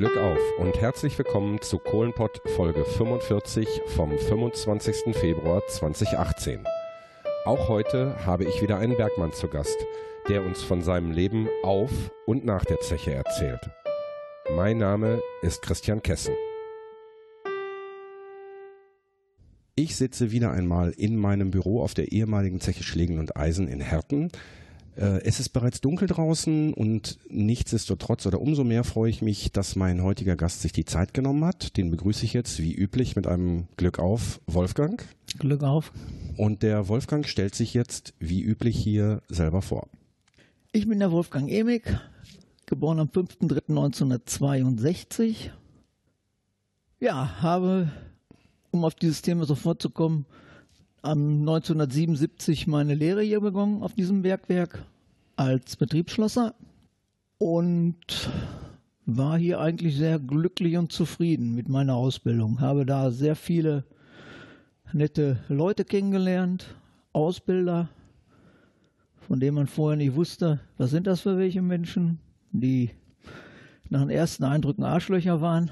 Glück auf und herzlich willkommen zu Kohlenpott Folge 45 vom 25. Februar 2018. Auch heute habe ich wieder einen Bergmann zu Gast, der uns von seinem Leben auf und nach der Zeche erzählt. Mein Name ist Christian Kessen. Ich sitze wieder einmal in meinem Büro auf der ehemaligen Zeche Schlägen und Eisen in Herten es ist bereits dunkel draußen und nichtsdestotrotz oder umso mehr freue ich mich, dass mein heutiger Gast sich die Zeit genommen hat. Den begrüße ich jetzt wie üblich mit einem Glück auf Wolfgang. Glück auf. Und der Wolfgang stellt sich jetzt wie üblich hier selber vor. Ich bin der Wolfgang Emig, geboren am 5.3.1962. Ja, habe, um auf dieses Thema sofort zu kommen, 1977 meine Lehre hier begonnen auf diesem Bergwerk als Betriebsschlosser und war hier eigentlich sehr glücklich und zufrieden mit meiner Ausbildung. Habe da sehr viele nette Leute kennengelernt, Ausbilder, von denen man vorher nicht wusste, was sind das für welche Menschen, die nach den ersten Eindrücken Arschlöcher waren,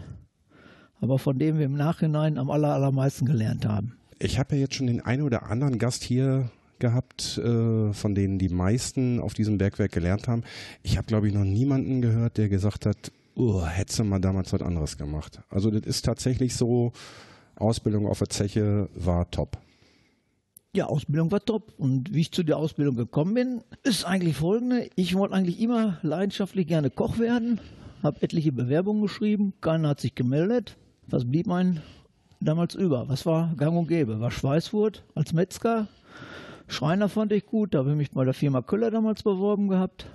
aber von denen wir im Nachhinein am allermeisten gelernt haben. Ich habe ja jetzt schon den einen oder anderen Gast hier gehabt, äh, von denen die meisten auf diesem Bergwerk gelernt haben. Ich habe, glaube ich, noch niemanden gehört, der gesagt hat, oh, du mal damals was anderes gemacht. Also das ist tatsächlich so, Ausbildung auf der Zeche war top. Ja, Ausbildung war top. Und wie ich zu der Ausbildung gekommen bin, ist eigentlich folgende. Ich wollte eigentlich immer leidenschaftlich gerne Koch werden, habe etliche Bewerbungen geschrieben, keiner hat sich gemeldet. Was blieb mein damals über. Was war gang und gäbe? War Schweißfurt als Metzger. Schreiner fand ich gut, da habe ich mich bei der Firma Köller damals beworben gehabt.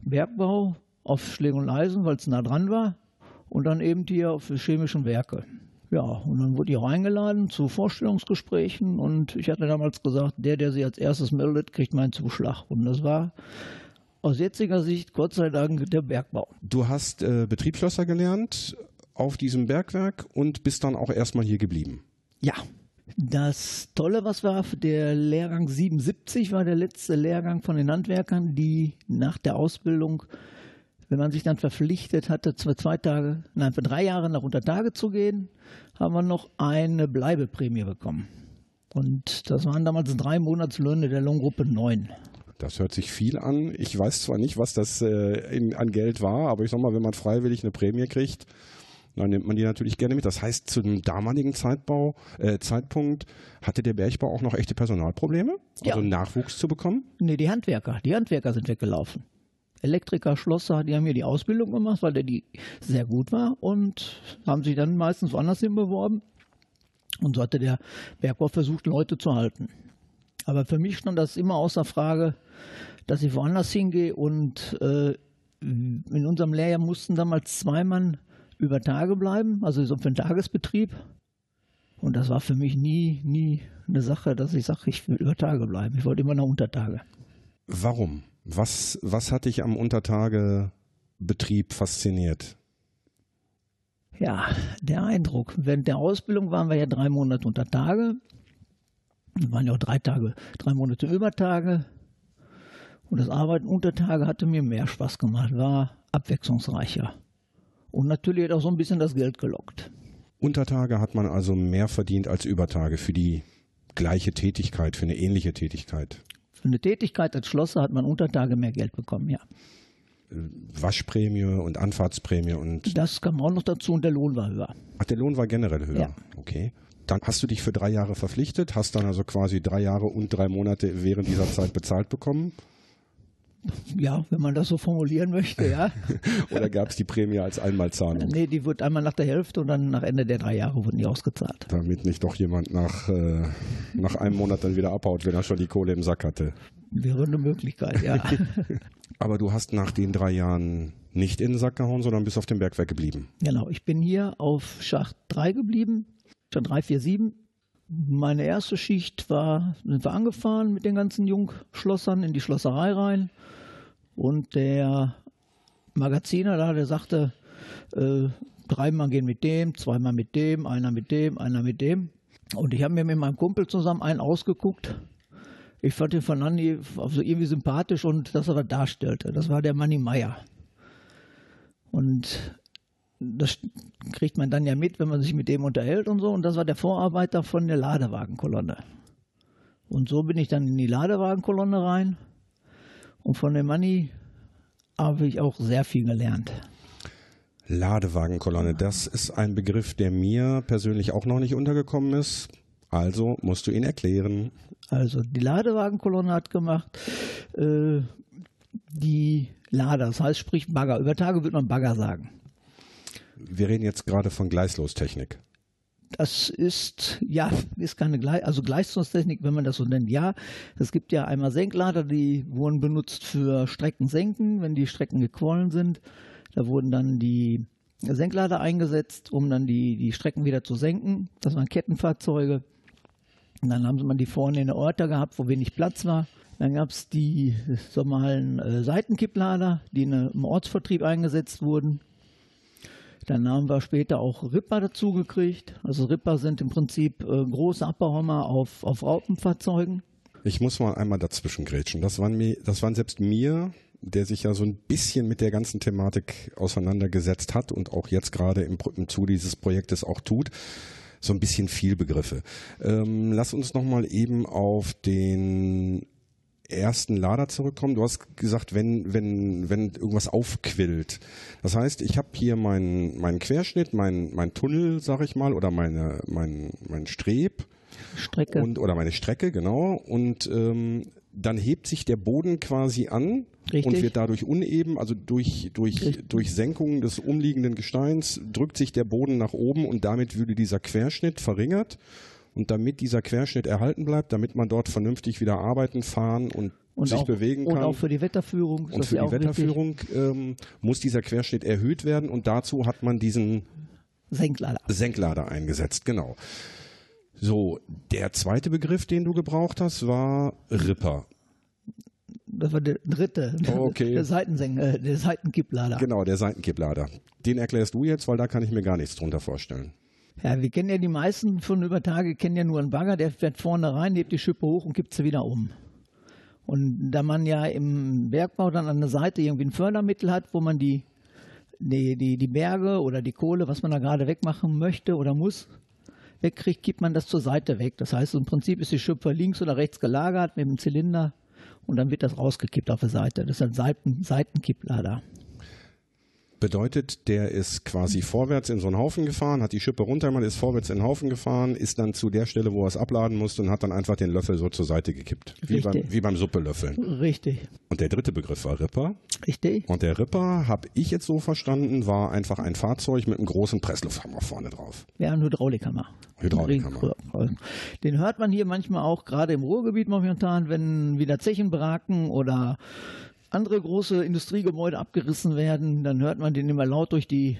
Bergbau auf Schlägen und Eisen, weil es nah dran war. Und dann eben hier auf die chemischen Werke. Ja, und dann wurde ich auch eingeladen zu Vorstellungsgesprächen und ich hatte damals gesagt, der, der sich als erstes meldet, kriegt meinen Zuschlag. Und das war aus jetziger Sicht Gott sei Dank der Bergbau. Du hast äh, Betriebsschlosser gelernt auf diesem Bergwerk und bist dann auch erstmal hier geblieben. Ja. Das Tolle, was war, der Lehrgang 77 war der letzte Lehrgang von den Handwerkern, die nach der Ausbildung, wenn man sich dann verpflichtet hatte, für zwei Tage, nein, für drei Jahre nach Untertage zu gehen, haben wir noch eine Bleibeprämie bekommen. Und das waren damals drei Monatslöhne der Lohngruppe 9. Das hört sich viel an. Ich weiß zwar nicht, was das äh, in, an Geld war, aber ich sag mal, wenn man freiwillig eine Prämie kriegt, dann nimmt man die natürlich gerne mit. Das heißt, zu dem damaligen Zeitbau, äh, Zeitpunkt hatte der Bergbau auch noch echte Personalprobleme, also ja. Nachwuchs zu bekommen? Nee, die Handwerker. Die Handwerker sind weggelaufen. Elektriker, Schlosser, die haben hier die Ausbildung gemacht, weil der die sehr gut war und haben sich dann meistens woanders hin beworben. Und so hatte der Bergbau versucht, Leute zu halten. Aber für mich stand das immer außer Frage, dass ich woanders hingehe und äh, in unserem Lehrjahr mussten damals zwei Mann über Tage bleiben, also so für einen Tagesbetrieb. Und das war für mich nie, nie eine Sache, dass ich sage, ich will über Tage bleiben. Ich wollte immer noch Untertage. Warum? Was, was hat dich am Untertagebetrieb fasziniert? Ja, der Eindruck. Während der Ausbildung waren wir ja drei Monate unter Tage. Wir waren ja auch drei Tage, drei Monate Übertage. Und das Arbeiten unter Tage hatte mir mehr Spaß gemacht, war abwechslungsreicher. Und natürlich hat auch so ein bisschen das Geld gelockt. Untertage hat man also mehr verdient als Übertage für die gleiche Tätigkeit, für eine ähnliche Tätigkeit. Für eine Tätigkeit als Schlosser hat man Untertage mehr Geld bekommen, ja. Waschprämie und Anfahrtsprämie und. Das kam auch noch dazu und der Lohn war höher. Ach, der Lohn war generell höher. Ja. Okay. Dann hast du dich für drei Jahre verpflichtet, hast dann also quasi drei Jahre und drei Monate während dieser Zeit bezahlt bekommen. Ja, wenn man das so formulieren möchte, ja. Oder gab es die Prämie als Einmalzahlung? Nee, die wird einmal nach der Hälfte und dann nach Ende der drei Jahre wurden die ausgezahlt. Damit nicht doch jemand nach, äh, nach einem Monat dann wieder abhaut, wenn er schon die Kohle im Sack hatte. Wäre eine Möglichkeit, ja. Aber du hast nach den drei Jahren nicht in den Sack gehauen, sondern bist auf dem Bergwerk geblieben. Genau, ich bin hier auf Schacht 3 geblieben, Schacht 3, 4, 7 meine erste Schicht war, sind wir angefahren mit den ganzen Jungschlossern in die Schlosserei rein. Und der Magaziner da, der sagte, äh, dreimal gehen mit dem, zweimal mit dem, einer mit dem, einer mit dem. Und ich habe mir mit meinem Kumpel zusammen einen ausgeguckt. Ich fand den Fernandi also irgendwie sympathisch und das, was er darstellte, das war der Manni Meier. Und das kriegt man dann ja mit, wenn man sich mit dem unterhält und so. Und das war der Vorarbeiter von der Ladewagenkolonne. Und so bin ich dann in die Ladewagenkolonne rein. Und von dem Manni habe ich auch sehr viel gelernt. Ladewagenkolonne, das ist ein Begriff, der mir persönlich auch noch nicht untergekommen ist. Also musst du ihn erklären. Also die Ladewagenkolonne hat gemacht äh, die Lader, das heißt sprich Bagger. Über Tage würde man Bagger sagen. Wir reden jetzt gerade von Gleislostechnik. Das ist, ja, ist keine Gle also Gleichungstechnik, wenn man das so nennt. Ja, es gibt ja einmal Senklader, die wurden benutzt für Streckensenken, wenn die Strecken gequollen sind. Da wurden dann die Senklader eingesetzt, um dann die, die Strecken wieder zu senken. Das waren Kettenfahrzeuge. Und dann haben sie man die vorne in der Orte gehabt, wo wenig Platz war. Dann gab es die normalen äh, Seitenkipplader, die in, im Ortsvertrieb eingesetzt wurden. Dann haben wir später auch Ripper dazu gekriegt. Also Ripper sind im Prinzip äh, große Abbauhammer auf, auf Raupenfahrzeugen. Ich muss mal einmal dazwischen grätschen. Das waren, mir, das waren selbst mir, der sich ja so ein bisschen mit der ganzen Thematik auseinandergesetzt hat und auch jetzt gerade im, im Zuge dieses Projektes auch tut, so ein bisschen viel Begriffe. Ähm, lass uns nochmal eben auf den ersten Lader zurückkommen. Du hast gesagt, wenn, wenn, wenn irgendwas aufquillt. Das heißt, ich habe hier meinen meinen Querschnitt, meinen mein Tunnel, sag ich mal, oder meine, mein, mein Streb. Strecke. Und, oder meine Strecke, genau. Und ähm, dann hebt sich der Boden quasi an Richtig. und wird dadurch uneben, also durch, durch, durch Senkung des umliegenden Gesteins drückt sich der Boden nach oben und damit würde dieser Querschnitt verringert. Und damit dieser Querschnitt erhalten bleibt, damit man dort vernünftig wieder arbeiten, fahren und, und sich auch, bewegen kann. Und auch für die Wetterführung. Und für die Wetterführung ähm, muss dieser Querschnitt erhöht werden und dazu hat man diesen. Senklader. Senklader eingesetzt, genau. So, der zweite Begriff, den du gebraucht hast, war Ripper. Das war der dritte. Okay. Der, Seitensen äh, der Seitenkipplader. Genau, der Seitenkipplader. Den erklärst du jetzt, weil da kann ich mir gar nichts drunter vorstellen. Ja, wir kennen ja die meisten von über Tage, kennen ja nur einen Bagger, der fährt vorne rein, hebt die Schippe hoch und kippt sie wieder um. Und da man ja im Bergbau dann an der Seite irgendwie ein Fördermittel hat, wo man die, die, die, die Berge oder die Kohle, was man da gerade wegmachen möchte oder muss, wegkriegt, kippt man das zur Seite weg. Das heißt, im Prinzip ist die Schippe links oder rechts gelagert mit dem Zylinder und dann wird das rausgekippt auf der Seite. Das ist ein Seiten, Seitenkipplader. Bedeutet, der ist quasi vorwärts in so einen Haufen gefahren, hat die Schippe runtergemacht, ist vorwärts in den Haufen gefahren, ist dann zu der Stelle, wo er es abladen musste und hat dann einfach den Löffel so zur Seite gekippt. Wie beim, wie beim Suppelöffeln. Richtig, Und der dritte Begriff war Ripper. richtig. Und der Ripper, habe ich jetzt so verstanden, war einfach ein Fahrzeug mit einem großen Presslufthammer vorne drauf. Ja, ein Hydraulikhammer. Hydraulikhammer. Den hört man hier manchmal auch gerade im Ruhrgebiet momentan, wenn wieder Zechen braken oder andere große Industriegebäude abgerissen werden, dann hört man den immer laut durch die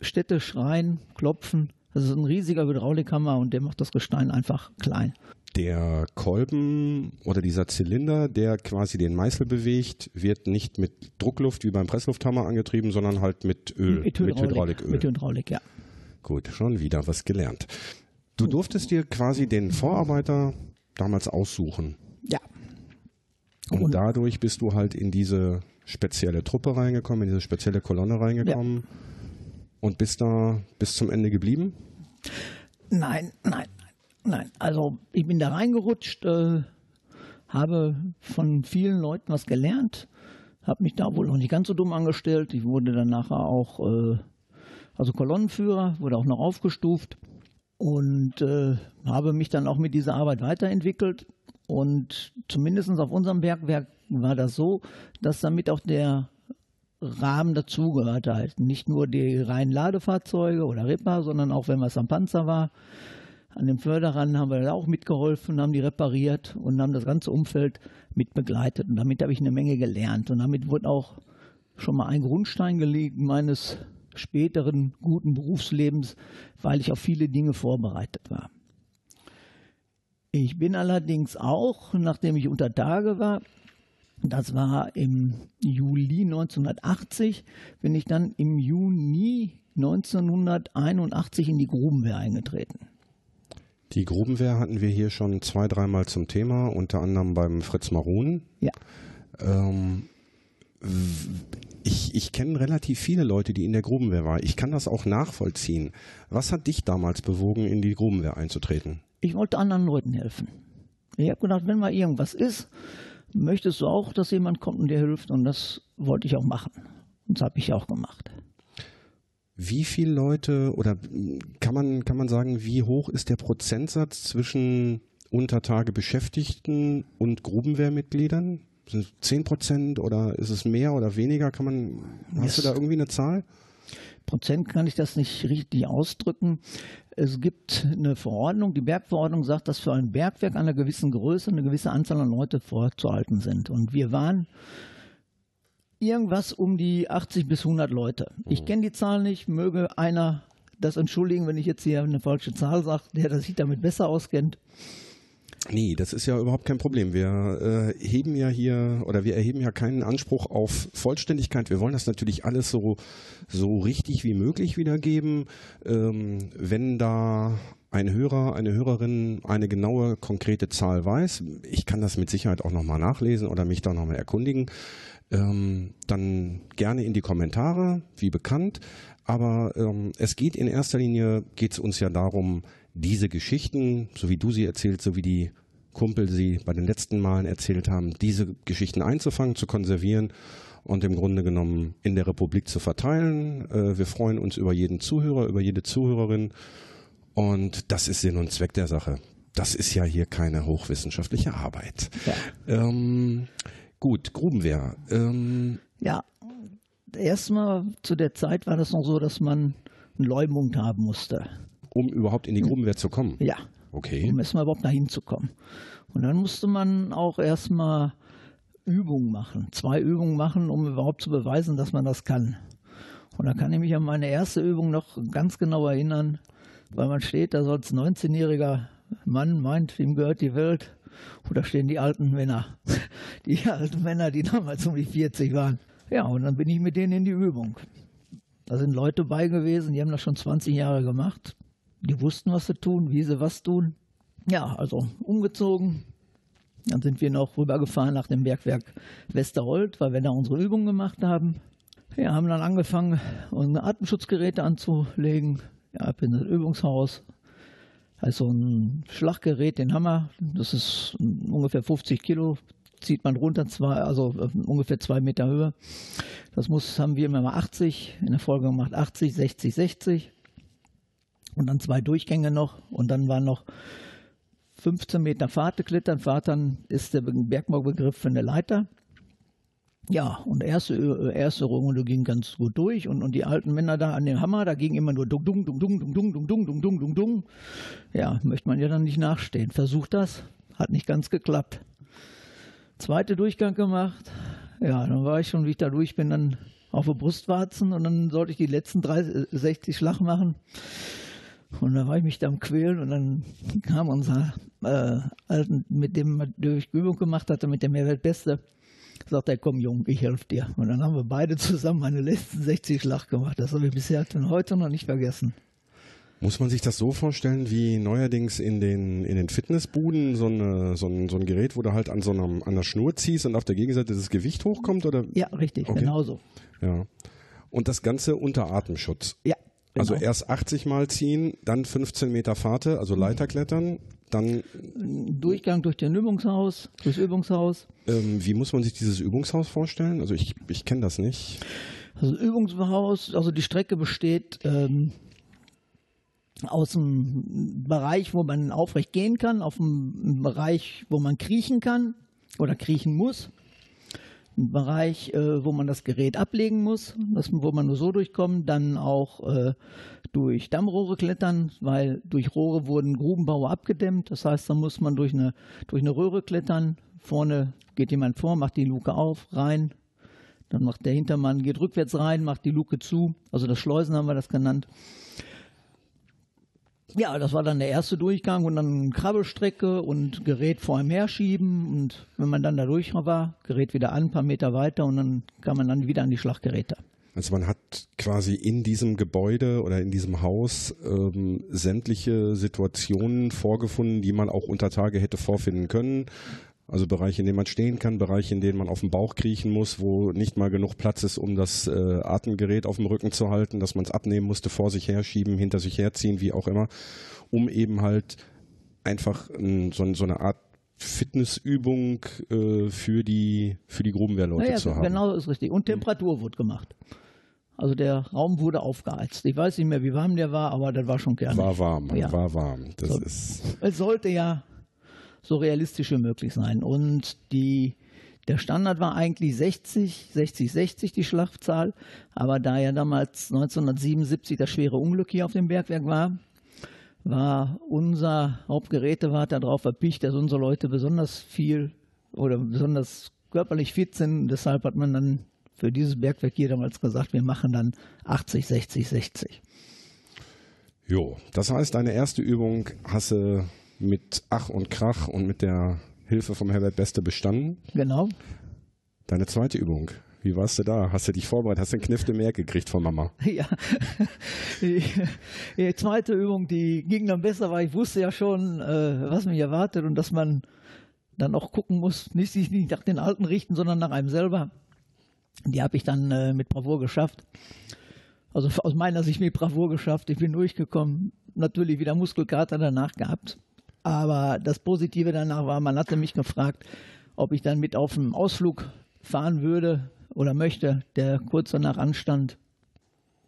Städte schreien, klopfen. Das ist ein riesiger Hydraulikhammer und der macht das Gestein einfach klein. Der Kolben oder dieser Zylinder, der quasi den Meißel bewegt, wird nicht mit Druckluft wie beim Presslufthammer angetrieben, sondern halt mit Öl, Mit Hydraulik. Hydrauliköl. Mit Hydraulik, ja. Gut, schon wieder was gelernt. Du durftest dir quasi den Vorarbeiter damals aussuchen. Ja. Und, Und- dadurch bist du halt in diese spezielle Truppe reingekommen, in diese spezielle Kolonne reingekommen und bist da bis zum Ende geblieben. Nein, nein, nein. Also ich bin da reingerutscht, äh, habe von vielen Leuten was gelernt, habe mich da wohl noch nicht ganz so dumm angestellt. Ich wurde dann nachher auch, äh, also Kolonnenführer, wurde auch noch aufgestuft und äh, habe mich dann auch mit dieser Arbeit weiterentwickelt. Und zumindest auf unserem Bergwerk war das so, dass damit auch der Rahmen dazugehörte halt. Nicht nur die reinen Ladefahrzeuge oder Ripper, sondern auch wenn was am Panzer war. An dem Förderern haben wir da auch mitgeholfen, haben die repariert und haben das ganze Umfeld mit begleitet. Und damit habe ich eine Menge gelernt. Und damit wurde auch schon mal ein Grundstein gelegt meines späteren guten Berufslebens, weil ich auf viele Dinge vorbereitet war. Ich bin allerdings auch, nachdem ich unter Tage war, das war im Juli 1980, bin ich dann im Juni 1981 in die Grubenwehr eingetreten. Die Grubenwehr hatten wir hier schon zwei, dreimal zum Thema, unter anderem beim Fritz Marun. Ja. Ähm, Ich, ich kenne relativ viele Leute, die in der Grubenwehr waren. Ich kann das auch nachvollziehen. Was hat dich damals bewogen, in die Grubenwehr einzutreten? Ich wollte anderen Leuten helfen. Ich habe gedacht, wenn mal irgendwas ist, möchtest du auch, dass jemand kommt und dir hilft. Und das wollte ich auch machen. Und das habe ich auch gemacht. Wie viele Leute oder kann man, kann man sagen, wie hoch ist der Prozentsatz zwischen Untertage Beschäftigten und Grubenwehrmitgliedern? Sind es 10 Prozent oder ist es mehr oder weniger? Kann man, hast du da irgendwie eine Zahl? Prozent kann ich das nicht richtig ausdrücken. Es gibt eine Verordnung, die Bergverordnung sagt, dass für ein Bergwerk einer gewissen Größe eine gewisse Anzahl an Leute vorzuhalten sind. Und wir waren irgendwas um die 80 bis 100 Leute. Ich kenne die Zahl nicht, möge einer das entschuldigen, wenn ich jetzt hier eine falsche Zahl sage, der sich damit besser auskennt. Nee, das ist ja überhaupt kein Problem. Wir äh, heben ja hier oder wir erheben ja keinen Anspruch auf Vollständigkeit. Wir wollen das natürlich alles so, so richtig wie möglich wiedergeben. Ähm, wenn da ein Hörer, eine Hörerin eine genaue, konkrete Zahl weiß, ich kann das mit Sicherheit auch nochmal nachlesen oder mich da nochmal erkundigen, ähm, dann gerne in die Kommentare, wie bekannt. Aber ähm, es geht in erster Linie, geht es uns ja darum, diese Geschichten, so wie du sie erzählst, so wie die Kumpel sie bei den letzten Malen erzählt haben, diese Geschichten einzufangen, zu konservieren und im Grunde genommen in der Republik zu verteilen. Äh, wir freuen uns über jeden Zuhörer, über jede Zuhörerin und das ist Sinn und Zweck der Sache. Das ist ja hier keine hochwissenschaftliche Arbeit. Ja. Ähm, gut, Grubenwehr. Ähm, ja, erstmal zu der Zeit war das noch so, dass man einen Leumund haben musste um überhaupt in die Grubenwehr zu kommen? Ja. Okay. Um erstmal überhaupt dahin zu kommen. Und dann musste man auch erstmal Übungen machen, zwei Übungen machen, um überhaupt zu beweisen, dass man das kann. Und da kann ich mich an meine erste Übung noch ganz genau erinnern, weil man steht da so als 19-jähriger Mann, meint, ihm gehört die Welt. Und da stehen die alten Männer. Die alten Männer, die damals um die 40 waren. Ja, und dann bin ich mit denen in die Übung. Da sind Leute bei gewesen, die haben das schon 20 Jahre gemacht. Die wussten, was sie tun, wie sie was tun. Ja, also umgezogen. Dann sind wir noch rübergefahren nach dem Bergwerk Westerhold, weil wir da unsere Übungen gemacht haben. Wir haben dann angefangen, unsere Atemschutzgeräte anzulegen. Ja, bin das Übungshaus. Also ein Schlaggerät, den Hammer, das ist ungefähr 50 Kilo, zieht man runter, zwei, also ungefähr zwei Meter Höhe. Das muss, haben wir immer mal 80, in der Folge gemacht 80, 60, 60 und dann zwei Durchgänge noch und dann waren noch 15 Meter Fahrt klettern. Fahrtern ist der Bergbaubegriff für eine Leiter. Ja, und erste, erste Runde ging ganz gut durch und, und die alten Männer da an dem Hammer, da ging immer nur dung, dung, dung, dung, dung, dung, dung, dung, dung, dung, dung, dung. Ja, möchte man ja dann nicht nachstehen. Versucht das, hat nicht ganz geklappt. Zweite Durchgang gemacht. Ja, dann war ich schon, wie ich da durch bin, dann auf der Brustwarzen und dann sollte ich die letzten 30, 60 Schlag machen. Und da war ich mich da am Quälen und dann kam unser äh, Alten, mit dem man durch Übung gemacht hatte, mit dem Mehrwertbeste, sagt er, komm Jung, ich helfe dir. Und dann haben wir beide zusammen meine letzten 60 Schlag gemacht. Das habe ich bisher heute noch nicht vergessen. Muss man sich das so vorstellen, wie neuerdings in den, in den Fitnessbuden so, eine, so, ein, so ein Gerät, wo du halt an so einer, an einer Schnur ziehst und auf der Gegenseite das Gewicht hochkommt? Oder? Ja, richtig, okay. genauso. Ja. Und das Ganze unter Atemschutz? Ja, also genau. erst 80 Mal ziehen, dann 15 Meter Fahrt, also Leiterklettern, dann Durchgang durch den Übungshaus, durchs Übungshaus. Ähm, wie muss man sich dieses Übungshaus vorstellen? Also ich, ich kenne das nicht. Also Übungshaus, also die Strecke besteht ähm, aus dem Bereich, wo man aufrecht gehen kann, auf dem Bereich, wo man kriechen kann oder kriechen muss. Bereich, äh, wo man das Gerät ablegen muss, das, wo man nur so durchkommt, dann auch äh, durch Dammrohre klettern, weil durch Rohre wurden Grubenbaue abgedämmt. Das heißt, da muss man durch eine, durch eine Röhre klettern. Vorne geht jemand vor, macht die Luke auf, rein. Dann macht der Hintermann, geht rückwärts rein, macht die Luke zu. Also das Schleusen haben wir das genannt. Ja, das war dann der erste Durchgang und dann Krabbelstrecke und Gerät vor ihm herschieben und wenn man dann da durch war, Gerät wieder an, ein paar Meter weiter und dann kam man dann wieder an die Schlaggeräte. Also man hat quasi in diesem Gebäude oder in diesem Haus ähm, sämtliche Situationen vorgefunden, die man auch unter Tage hätte vorfinden können. Also Bereiche, in denen man stehen kann, Bereiche, in denen man auf dem Bauch kriechen muss, wo nicht mal genug Platz ist, um das äh, Atemgerät auf dem Rücken zu halten, dass man es abnehmen musste, vor sich herschieben, hinter sich herziehen, wie auch immer, um eben halt einfach ein, so, so, eine Art Fitnessübung äh, für die für die Grubenwehrleute naja, zu haben. Genau, ist richtig. Und Temperatur wurde gemacht. Also der Raum wurde aufgeheizt. Ich weiß nicht mehr, wie warm der war, aber das war schon gerne. War warm, Ja. war warm. Das So. ist Es sollte ja so realistisch wie möglich sein. Und die, der Standard war eigentlich 60, 60, 60 die Schlachtzahl. Aber da ja damals 1977 das schwere Unglück hier auf dem Bergwerk war, war unser Hauptgerätewart darauf verpicht, dass unsere Leute besonders viel oder besonders körperlich fit sind. Deshalb hat man dann für dieses Bergwerk hier damals gesagt, wir machen dann 80, 60, 60. Jo, das heißt, deine erste Übung hast du mit Ach und Krach und mit der Hilfe vom Herbert Beste bestanden. Genau. Deine zweite Übung, wie warst du da? Hast du dich vorbereitet? Hast du einen Kniff mehr gekriegt von Mama? Ja, die, die zweite Übung, die ging dann besser, weil ich wusste ja schon, äh, was mich erwartet und dass man dann auch gucken muss, nicht sich nicht nach den Alten richten, sondern nach einem selber. Die habe ich dann äh, mit Bravour geschafft. Also aus meiner Sicht mit Bravour geschafft. Ich bin durchgekommen. Natürlich wieder Muskelkater danach gehabt. Aber das Positive danach war, man hatte mich gefragt, ob ich dann mit auf dem Ausflug fahren würde oder möchte, der kurz danach anstand.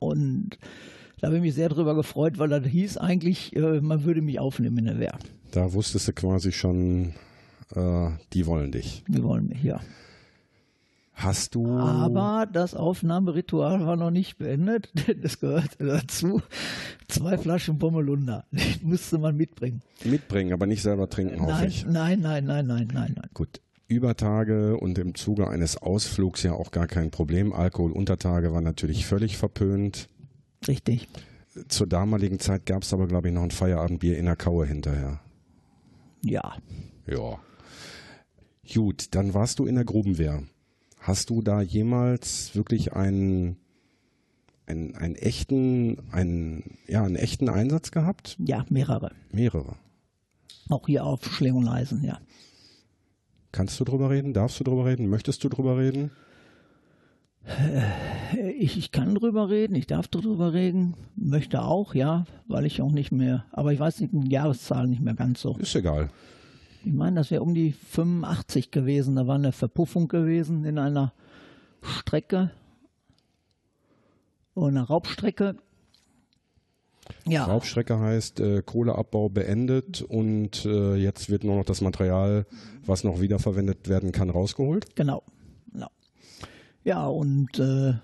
Und da habe ich mich sehr drüber gefreut, weil das hieß eigentlich, äh, man würde mich aufnehmen in der Wehr. Da wusstest du quasi schon, äh, die wollen dich. Die wollen mich, ja. Hast du Aber das Aufnahmeritual war noch nicht beendet, denn es gehörte dazu zwei Flaschen Pommelunder. Die musste man mitbringen. mitbringen, aber nicht selber trinken, hoffe Nein, ich. nein, nein, nein, nein, nein, nein. Gut. Übertage und im Zuge eines Ausflugs ja auch gar kein Problem. Alkoholuntertage war natürlich völlig verpönt. Richtig. Zur damaligen Zeit gab es aber, glaube ich, noch ein Feierabendbier in der Kaue hinterher. Ja. Ja. Gut, dann warst du in der Grubenwehr. Hast du da jemals wirklich einen, einen, einen echten, einen, ja, einen echten Einsatz gehabt? Ja, mehrere. Mehrere. Auch hier auf Schlingenleisen, ja. Kannst du drüber reden? Darfst du drüber reden? Möchtest du drüber reden? Äh, Ich, ich kann drüber reden, ich darf drüber reden, möchte auch, ja, weil ich auch nicht mehr, aber ich weiß nicht, die Jahreszahl nicht mehr ganz so. Ist egal. Ich meine, das wäre um die 85 gewesen. Da war eine Verpuffung gewesen in einer Strecke. Oder eine Raubstrecke. Ja, Raubstrecke heißt äh, Kohleabbau beendet und äh, jetzt wird nur noch das Material, was noch wiederverwendet werden kann, rausgeholt. genau. genau. Ja, und äh,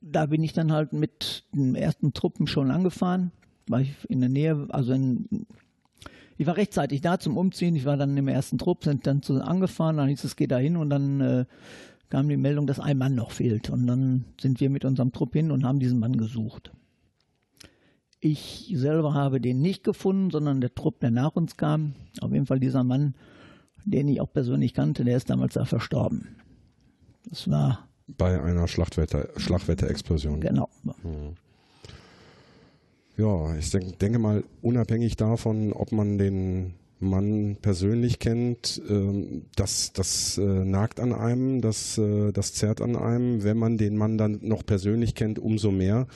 da bin ich dann halt mit den ersten Truppen schon angefahren, weil ich in der Nähe, also in, ich war rechtzeitig da zum Umziehen. Ich war dann im ersten Trupp, sind dann zu angefahren, dann hieß es, geh da hin und dann äh, kam die Meldung, dass ein Mann noch fehlt. Und dann sind wir mit unserem Trupp hin und haben diesen Mann gesucht. Ich selber habe den nicht gefunden, sondern der Trupp, der nach uns kam, auf jeden Fall dieser Mann, den ich auch persönlich kannte, der ist damals da verstorben. Das war, Bei einer Schlachtwetter, Schlagwetterexplosion. genau. Ja, ich denk, denke mal, unabhängig davon, ob man den Mann persönlich kennt, ähm, das, das äh, nagt an einem, das, äh, das zerrt an einem. Wenn man den Mann dann noch persönlich kennt, umso mehr.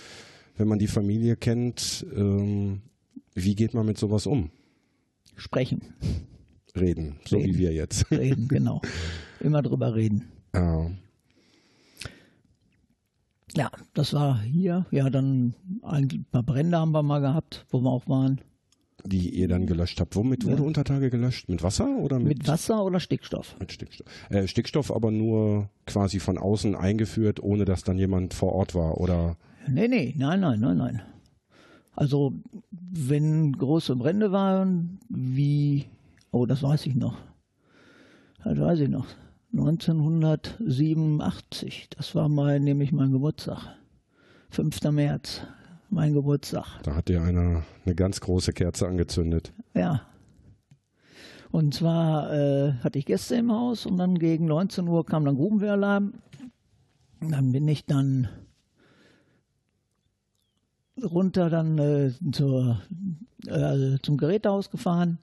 Wenn man die Familie kennt, ähm, wie geht man mit sowas um? Sprechen, Reden, so Reden. wie wir jetzt. reden, genau. Immer drüber reden. Ja. Ja, das war hier. Ja, dann ein paar Brände haben wir mal gehabt, wo wir auch waren. die ihr dann gelöscht habt. Womit wurde Untertage gelöscht? Mit Wasser oder mit, Mit Wasser oder Stickstoff? mit Stickstoff? Äh, Stickstoff aber nur quasi von außen eingeführt, ohne dass dann jemand vor Ort war oder Nee, nee, nein, nein, nein, nein. Also, wenn große Brände waren, wie, oh, das weiß ich noch. Das weiß ich noch. 1987, das war mal nämlich mein Geburtstag. 5. März, mein Geburtstag. da hat dir einer eine ganz große Kerze angezündet. Ja. Und zwar äh, hatte ich Gäste im Haus und dann gegen 19 Uhr kam dann Grubenwehralarm. Und dann bin ich dann runter dann äh, zur, äh, zum Gerätehaus gefahren.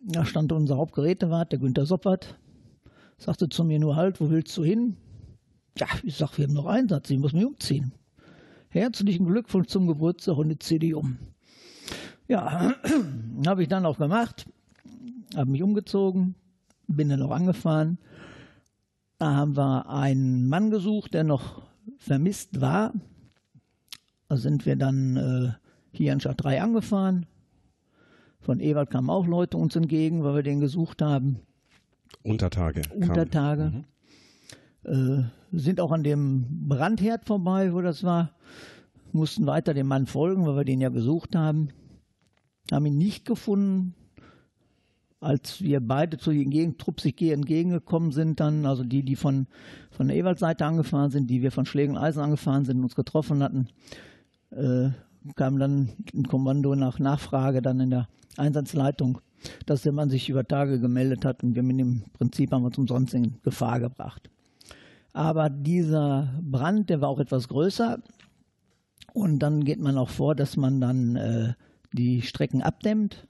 Da stand unser Hauptgerätewart, der Günther Soppert, sagte zu mir nur halt, wo willst du hin? Ja, ich sag, wir haben noch Einsatz, ich muss mich umziehen. Herzlichen Glückwunsch zum Geburtstag und jetzt zieh dich um. Ja, habe ich dann auch gemacht, habe mich umgezogen, bin dann auch angefahren. Da haben wir einen Mann gesucht, der noch vermisst war. Da sind wir dann äh, hier in Stadt 3 angefahren. Von Ewald kamen auch Leute uns entgegen, weil wir den gesucht haben. Untertage. Untertage. Mhm. Äh, sind auch an dem Brandherd vorbei, wo das war. Mussten weiter dem Mann folgen, weil wir den ja gesucht haben. Haben ihn nicht gefunden. Als wir beide zu den Trupp sich entgegengekommen sind, dann, also die, die von, von der Ewald-Seite angefahren sind, die wir von Schlägen Eisen angefahren sind, uns getroffen hatten, äh, kam dann ein Kommando nach Nachfrage dann in der Einsatzleitung, dass der Mann sich über Tage gemeldet hat und wir mit dem Prinzip haben uns umsonst in Gefahr gebracht. Aber dieser Brand, der war auch etwas größer. Und dann geht man auch vor, dass man dann äh, die Strecken abdämmt,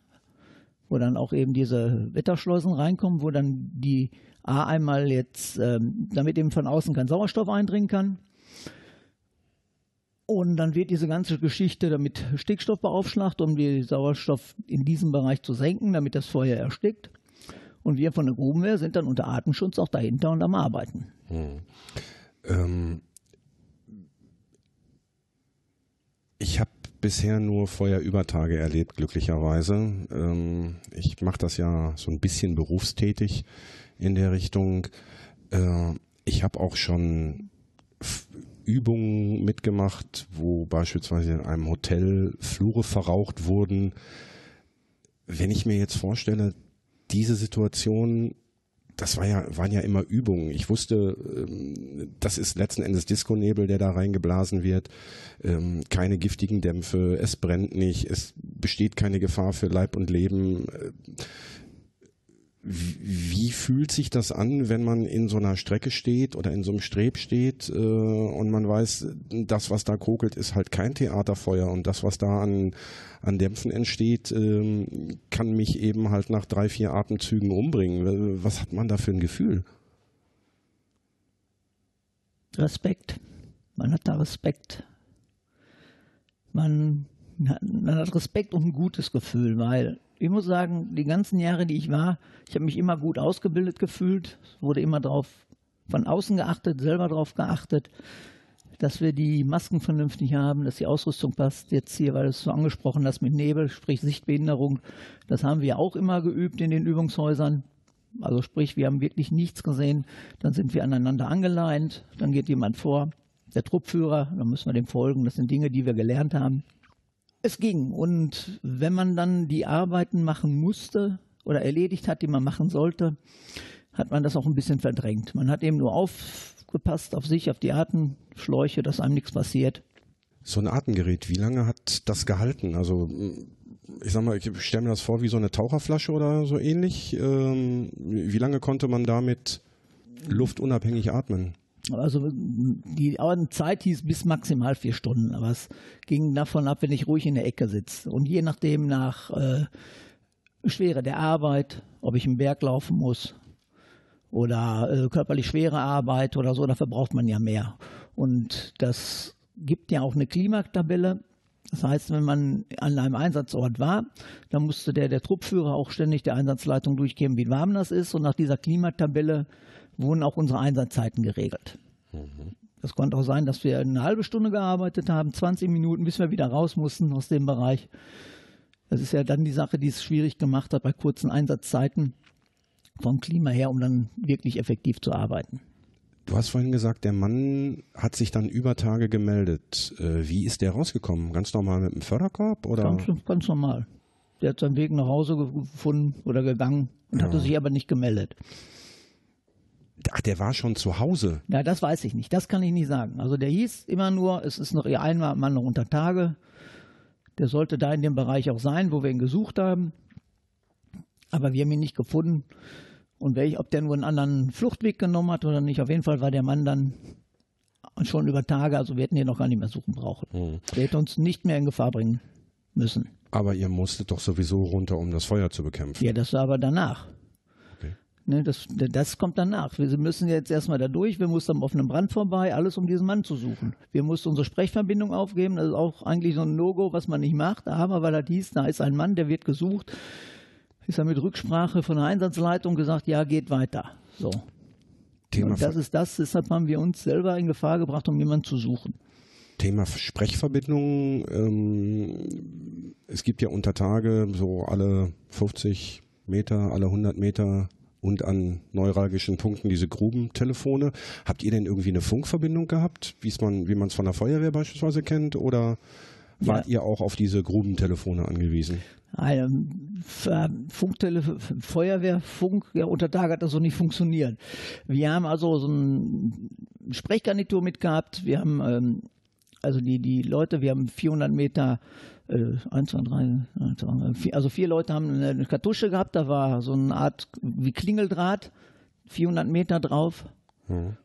wo dann auch eben diese Wetterschleusen reinkommen, wo dann die A einmal jetzt, ähm, damit eben von außen kein Sauerstoff eindringen kann. Und dann wird diese ganze Geschichte damit Stickstoff beaufschlagt, um den Sauerstoff in diesem Bereich zu senken, damit das Feuer erstickt. Und wir von der Grubenwehr sind dann unter Artenschutz auch dahinter und am Arbeiten. Hm. Ähm, ich habe bisher nur Feuerübertage erlebt, glücklicherweise. Ähm, ich mache das ja so ein bisschen berufstätig in der Richtung. Äh, ich habe auch schon Übungen mitgemacht, wo beispielsweise in einem Hotel Flure verraucht wurden. Wenn ich mir jetzt vorstelle, diese Situation das war ja, waren ja immer Übungen. Ich wusste, ähm, das ist letzten Endes Disco-Nebel, der da reingeblasen wird. Ähm, keine giftigen Dämpfe, es brennt nicht, es besteht keine Gefahr für Leib und Leben. Äh, wie fühlt sich das an, wenn man in so einer Strecke steht oder in so einem Streb steht äh, und man weiß, das, was da kokelt, ist halt kein Theaterfeuer und das, was da an, an Dämpfen entsteht, äh, kann mich eben halt nach drei, vier Atemzügen umbringen. Was hat man da für ein Gefühl? Respekt. Man hat da Respekt. Man, man hat Respekt und ein gutes Gefühl, weil ich muss sagen, die ganzen Jahre, die ich war, ich habe mich immer gut ausgebildet gefühlt, wurde immer darauf von außen geachtet, selber darauf geachtet, dass wir die Masken vernünftig haben, dass die Ausrüstung passt. Jetzt hier, weil du es so angesprochen hast mit Nebel, sprich Sichtbehinderung, das haben wir auch immer geübt in den Übungshäusern. Also sprich, wir haben wirklich nichts gesehen, dann sind wir aneinander angeleint, dann geht jemand vor, der Truppführer, dann müssen wir dem folgen. Das sind Dinge, die wir gelernt haben. Es ging. Und wenn man dann die Arbeiten machen musste oder erledigt hat, die man machen sollte, hat man das auch ein bisschen verdrängt. Man hat eben nur aufgepasst auf sich, auf die Atemschläuche, dass einem nichts passiert. So ein Atemgerät, wie lange hat das gehalten? Also ich sag mal, ich stelle mir das vor wie so eine Taucherflasche oder so ähnlich. Ähm, wie lange konnte man damit luftunabhängig atmen? Also die Zeit hieß bis maximal vier Stunden, aber es ging davon ab, wenn ich ruhig in der Ecke sitze. Und je nachdem nach äh, Schwere der Arbeit, ob ich im Berg laufen muss oder äh, körperlich schwere Arbeit oder so, dafür braucht man ja mehr. Und das gibt ja auch eine Klimatabelle. Das heißt, wenn man an einem Einsatzort war, dann musste der, der Truppführer auch ständig der Einsatzleitung durchgeben, wie warm das ist. Und nach dieser Klimatabelle wurden auch unsere Einsatzzeiten geregelt. Mhm. Das konnte auch sein, dass wir eine halbe Stunde gearbeitet haben, 20 Minuten, bis wir wieder raus mussten aus dem Bereich. Das ist ja dann die Sache, die es schwierig gemacht hat bei kurzen Einsatzzeiten vom Klima her, um dann wirklich effektiv zu arbeiten. Du hast vorhin gesagt, der Mann hat sich dann über Tage gemeldet. Äh, wie ist der rausgekommen? Ganz normal mit dem Förderkorb? Oder? Ganz, ganz normal. Der hat seinen Weg nach Hause gefunden oder gegangen und ja. hatte sich aber nicht gemeldet. Ach, der war schon zu Hause. Ja, das weiß ich nicht. Das kann ich nicht sagen. Also der hieß immer nur, es ist noch ihr einmal Mann noch unter Tage. Der sollte da in dem Bereich auch sein, wo wir ihn gesucht haben. Aber wir haben ihn nicht gefunden. Und welch, ob der nur einen anderen Fluchtweg genommen hat oder nicht, auf jeden Fall war der Mann dann schon über Tage, also wir hätten ihn noch gar nicht mehr suchen brauchen. Hm. Der hätte uns nicht mehr in Gefahr bringen müssen. Aber ihr musstet doch sowieso runter, um das Feuer zu bekämpfen. Ja, das war aber danach. Ne, das, das kommt danach. Wir müssen jetzt erstmal da durch, wir mussten am offenen Brand vorbei, alles um diesen Mann zu suchen. Wir mussten unsere Sprechverbindung aufgeben, das ist auch eigentlich so ein No-Go, was man nicht macht, aber weil das hieß, da ist ein Mann, der wird gesucht, ist er mit Rücksprache von der Einsatzleitung gesagt, ja, geht weiter. So. Thema, Und das ist das, deshalb haben wir uns selber in Gefahr gebracht, um jemanden zu suchen. Thema Sprechverbindungen. Ähm, es gibt ja unter Tage so alle 50 Meter, alle 100 Meter und an neuralgischen Punkten diese Grubentelefone. Habt ihr denn irgendwie eine Funkverbindung gehabt, wie's man, wie man es von der Feuerwehr beispielsweise kennt? Oder wart ihr auch auf diese Grubentelefone angewiesen? Ähm, F- Funktelefon, Feuerwehrfunk, ja, unter Tage hat das so nicht funktioniert. Wir haben also so eine Sprechgarnitur mitgehabt. Wir haben, ähm, also die, die Leute, wir haben 400 Meter, äh, 1, 2, 3, vier, also vier Leute haben eine, Kartusche gehabt, da war so eine Art wie Klingeldraht, 400 Meter drauf.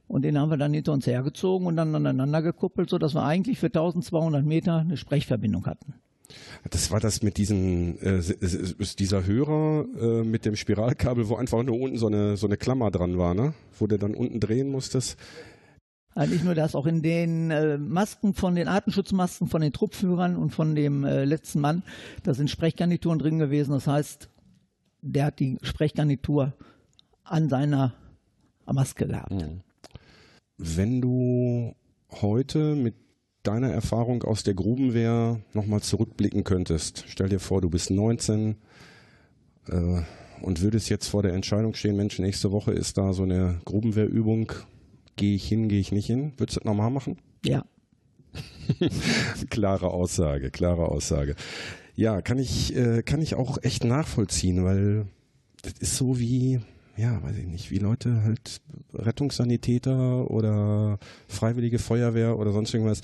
Und den haben wir dann hinter uns hergezogen und dann aneinander gekuppelt, sodass wir eigentlich für 1200 Meter eine Sprechverbindung hatten. Das war das mit diesen, äh, dieser Hörer äh, mit dem Spiralkabel, wo einfach nur unten so eine, so eine Klammer dran war, ne? Wo du dann unten drehen musstest. Äh, Nicht nur das, auch in den äh, Masken von den Artenschutzmasken von den Truppführern und von dem äh, letzten Mann, da sind Sprechgarnituren drin gewesen. Das heißt, der hat die Sprechgarnitur an seiner Maske gehabt. Wenn du heute mit deiner Erfahrung aus der Grubenwehr nochmal zurückblicken könntest, stell dir vor, du bist 19 äh, und würdest jetzt vor der Entscheidung stehen, Mensch, nächste Woche ist da so eine Grubenwehrübung, gehe ich hin, gehe ich nicht hin, würdest du das nochmal machen? Ja, klare Aussage, klare Aussage. Ja, kann ich, äh, kann ich auch echt nachvollziehen, weil das ist so wie, ja, weiß ich nicht, wie Leute halt Rettungssanitäter oder Freiwillige Feuerwehr oder sonst irgendwas.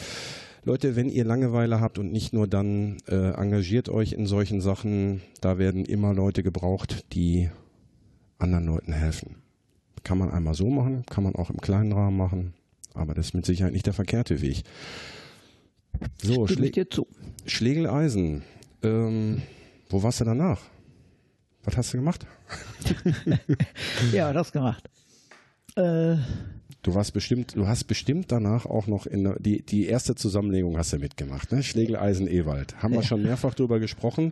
Leute, wenn ihr Langeweile habt und nicht nur dann, äh, engagiert euch in solchen Sachen. Da werden immer Leute gebraucht, die anderen Leuten helfen. Kann man einmal so machen, kann man auch im kleinen Rahmen machen, aber das ist mit Sicherheit nicht der verkehrte Weg. So, stimme dir zu. Schlegeleisen. Ähm, wo warst du danach? Was hast du gemacht? Ja, das gemacht. Äh, Du warst bestimmt, du hast bestimmt danach auch noch in der- die, die erste Zusammenlegung hast du mitgemacht, ne? Schlegeleisen Ewald. Haben wir schon mehrfach drüber gesprochen.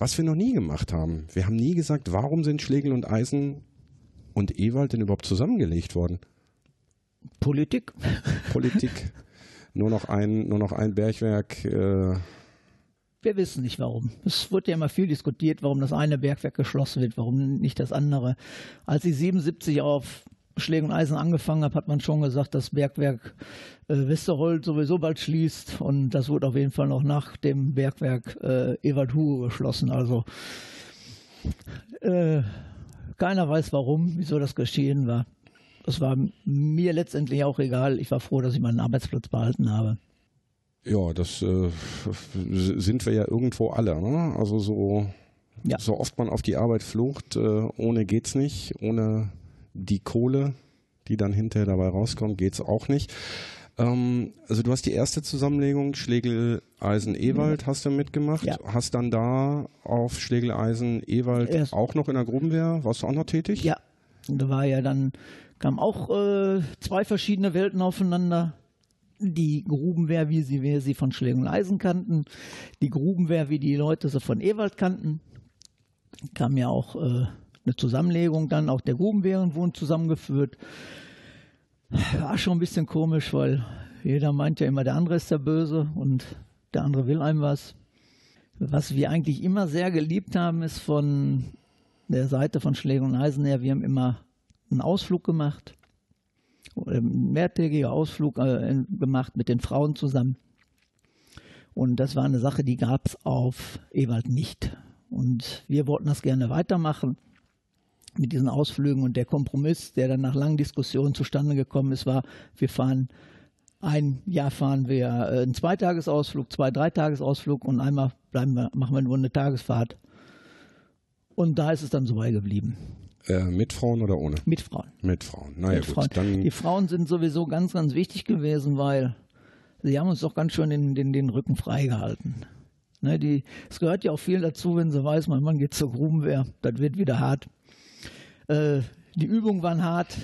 Was wir noch nie gemacht haben. Wir haben nie gesagt, warum sind Schlegel und Eisen und Ewald denn überhaupt zusammengelegt worden? Politik. Politik. nur noch ein, nur noch ein Bergwerk, äh, Wir wissen nicht warum. Es wurde ja immer viel diskutiert, warum das eine Bergwerk geschlossen wird, warum nicht das andere. Als ich 77 auf Schlägen und Eisen angefangen habe, hat man schon gesagt, das Bergwerk äh, Westerhold sowieso bald schließt und das wurde auf jeden Fall noch nach dem Bergwerk äh, Ewald Hugo geschlossen. Also äh, keiner weiß warum, wieso das geschehen war. Das war mir letztendlich auch egal. Ich war froh, dass ich meinen Arbeitsplatz behalten habe. Ja, das äh, sind wir ja irgendwo alle. Ne? Also so, Ja. so oft man auf die Arbeit flucht, äh, ohne geht's nicht, ohne die Kohle, die dann hinterher dabei rauskommt, geht's auch nicht. Ähm, also du hast die erste Zusammenlegung Schlegel-Eisen Ewald hast du mitgemacht, Ja. hast dann da auf Schlegel-Eisen Ewald Erst- auch noch in der Grubenwehr, warst du auch noch tätig? Ja, da war ja dann, kamen auch äh, zwei verschiedene Welten aufeinander. Die Grubenwehr, wie sie, wir sie von Schlägen und Eisen kannten. Die Grubenwehr, wie die Leute sie von Ewald kannten. Kam ja auch äh, eine Zusammenlegung dann, auch der Grubenwehren wurden zusammengeführt. War schon ein bisschen komisch, weil jeder meint ja immer, der andere ist der Böse und der andere will einem was. Was wir eigentlich immer sehr geliebt haben, ist von der Seite von Schläger und Eisen her, wir haben immer einen Ausflug gemacht, einen mehrtägigen Ausflug äh, gemacht mit den Frauen zusammen. Und das war eine Sache, die gab es auf Ewald nicht. Und wir wollten das gerne weitermachen mit diesen Ausflügen. Und der Kompromiss, der dann nach langen Diskussionen zustande gekommen ist, war, wir fahren ein Jahr fahren wir äh, einen Zweitagesausflug, zwei, Dreitagesausflug und einmal bleiben wir, machen wir nur eine Tagesfahrt. Und da ist es dann so beigeblieben. Äh, mit Frauen oder ohne? Mit Frauen. Mit Frauen. Naja Mit Frauen. gut, dann Die Frauen sind sowieso ganz, ganz wichtig gewesen, weil sie haben uns doch ganz schön den, den, den Rücken freigehalten. Ne, die, es gehört ja auch viel dazu, wenn sie weiß, mein Mann geht zur Grubenwehr, das wird wieder hart. Äh, die Übungen waren hart.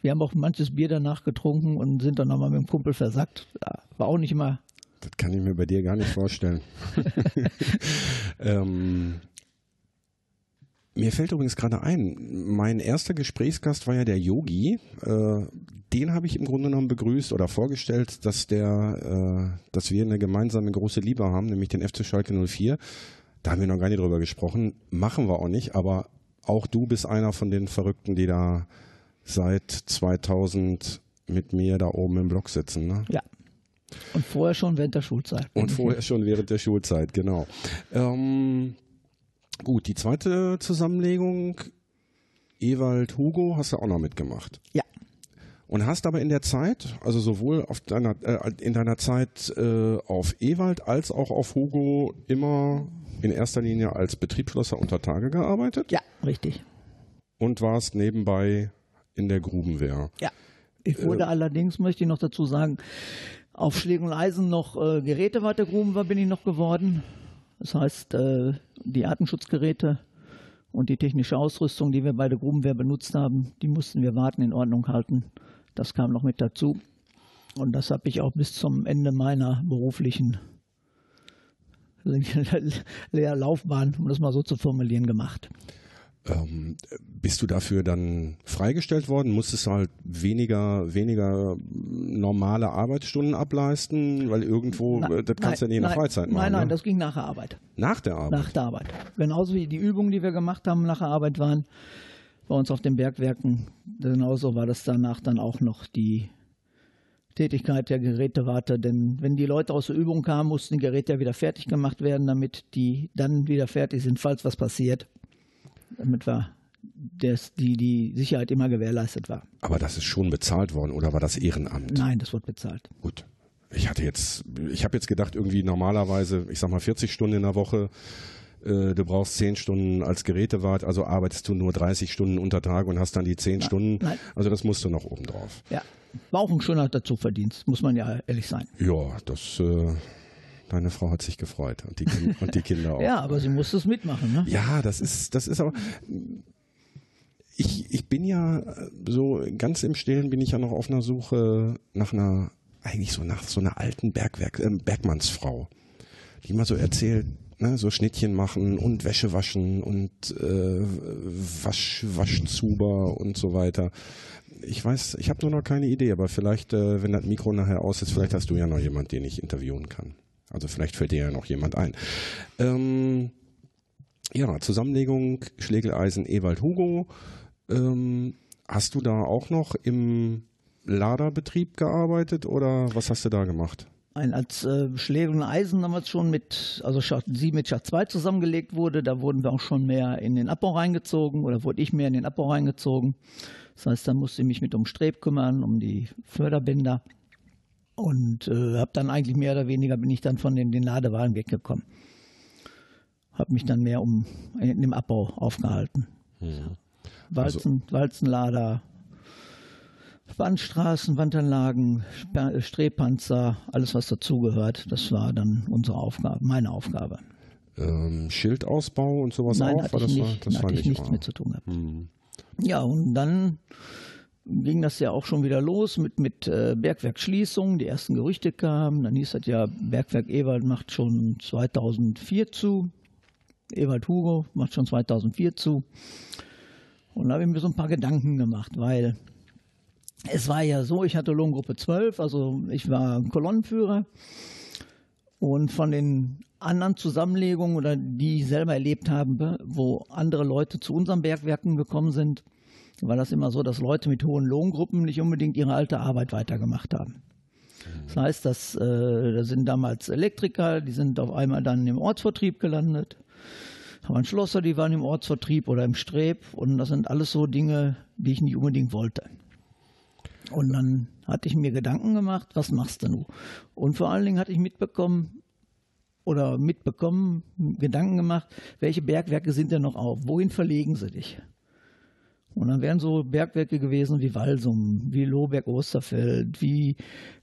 Wir haben auch manches Bier danach getrunken und sind dann nochmal mit dem Kumpel versackt. War auch nicht immer. Das kann ich mir bei dir gar nicht vorstellen. ähm, mir fällt übrigens gerade ein, mein erster Gesprächsgast war ja der Yogi. Äh, den habe ich im Grunde genommen begrüßt oder vorgestellt, dass der, äh, dass wir eine gemeinsame große Liebe haben, nämlich den FC Schalke 04. Da haben wir noch gar nicht drüber gesprochen. Machen wir auch nicht, aber auch du bist einer von den Verrückten, die da seit 2000 mit mir da oben im Block sitzen. Ne? Ja. Und vorher schon während der Schulzeit. Und vorher schon während der Schulzeit, genau. Ähm, Gut, die zweite Zusammenlegung, Ewald Hugo, hast du auch noch mitgemacht. Ja. Und hast aber in der Zeit, also sowohl deiner, äh, in deiner Zeit äh, auf Ewald als auch auf Hugo immer in erster Linie als Betriebsschlosser unter Tage gearbeitet? Ja, richtig. Und warst nebenbei in der Grubenwehr? Ja. Ich wurde äh, allerdings, möchte ich noch dazu sagen, auf Schläg und Eisen noch äh, Gerätewarte Grubenwehr bin ich noch geworden. Das heißt, äh, die Artenschutzgeräte und die technische Ausrüstung, die wir bei der Grubenwehr benutzt haben, die mussten wir warten, in Ordnung halten. Das kam noch mit dazu. Und das habe ich auch bis zum Ende meiner beruflichen Lehrlaufbahn, um das mal so zu formulieren, gemacht. Ähm, bist du dafür dann freigestellt worden? Musstest du halt weniger, weniger normale Arbeitsstunden ableisten? Weil irgendwo, Na, äh, das kannst du ja nicht in der Freizeit machen. Nein, nein, ne? das ging nach der Arbeit. Nach der Arbeit? Nach der Arbeit. Genauso wie die Übungen, die wir gemacht haben, nach der Arbeit waren, bei uns auf den Bergwerken. Genauso war das danach dann auch noch die Tätigkeit der Gerätewarte, denn wenn die Leute aus der Übung kamen, mussten die Geräte ja wieder fertig gemacht werden, damit die dann wieder fertig sind, falls was passiert damit wir dass die, die Sicherheit immer gewährleistet war. Aber das ist schon bezahlt worden oder war das Ehrenamt? Nein, das wird bezahlt. Gut. Ich hatte jetzt, ich habe jetzt gedacht, irgendwie normalerweise, ich sag mal 40 Stunden in der Woche, äh, du brauchst 10 Stunden als Gerätewart, also arbeitest du nur 30 Stunden unter Tag und hast dann die 10 nein, Stunden. Nein. Also das musst du noch oben drauf. Ja. War auch ein schöner Dazuverdienst, muss man ja ehrlich sein. Ja, das äh, Deine Frau hat sich gefreut und die, und die Kinder auch. ja, aber sie muss es mitmachen, ne? Ja, das ist, das ist aber. Ich, ich bin ja so ganz im Stillen bin ich ja noch auf einer Suche nach einer, eigentlich so nach so einer alten Bergwerk, äh, Bergmannsfrau, die mal so erzählt, ne, so Schnittchen machen und Wäsche waschen und äh, Wasch, Waschzuber und so weiter. Ich weiß, ich habe nur noch keine Idee, aber vielleicht, äh, wenn das Mikro nachher aus ist, vielleicht hast du ja noch jemand, den ich interviewen kann. Also vielleicht fällt dir ja noch jemand ein. Ähm, ja, Zusammenlegung Schlegeleisen Ewald Hugo. Ähm, hast du da auch noch im Laderbetrieb gearbeitet oder was hast du da gemacht? Ein, als äh, Schlägel und Eisen damals schon mit, also Schacht 7 mit Schacht 2 zusammengelegt wurde, da wurden wir auch schon mehr in den Abbau reingezogen oder wurde ich mehr in den Abbau reingezogen. Das heißt, da musste ich mich mit um Streb kümmern, um die Förderbänder. Und äh, habe dann eigentlich mehr oder weniger bin ich dann von den, den Ladewagen weggekommen. Habe mich dann mehr um in dem Abbau aufgehalten. Mhm. Walzen, also, Walzenlader, Wandstraßen, Wandanlagen, Strebpanzer, alles was dazugehört, das war dann unsere Aufgabe, meine Aufgabe. Ähm, Schildausbau und sowas Nein, auch? Hatte ich das nicht, war, das hatte war ich nichts mit zu tun gehabt. Mhm. Ja, und dann ging das ja auch schon wieder los mit, mit äh. Die ersten Gerüchte kamen. Dann hieß das ja, Bergwerk Ewald macht schon 2004 zu. Ewald Hugo macht schon 2004 zu. Und da habe ich mir so ein paar Gedanken gemacht, weil es war ja so, ich hatte Lohngruppe 12, also ich war Kolonnenführer. Und von den anderen Zusammenlegungen oder die ich selber erlebt habe, wo andere Leute zu unseren Bergwerken gekommen sind, war das immer so, dass Leute mit hohen Lohngruppen nicht unbedingt ihre alte Arbeit weitergemacht haben. Das heißt, dass, äh, da sind damals Elektriker, die sind auf einmal dann im Ortsvertrieb gelandet. Da waren Schlosser, die waren im Ortsvertrieb oder im Streb. Und das sind alles so Dinge, die ich nicht unbedingt wollte. Und dann hatte ich mir Gedanken gemacht, was machst du nun? Und vor allen Dingen hatte ich mitbekommen, oder mitbekommen, Gedanken gemacht, welche Bergwerke sind denn noch auf? Wohin verlegen sie dich? Und dann wären so Bergwerke gewesen wie Walsum, wie Lohberg-Osterfeld, wie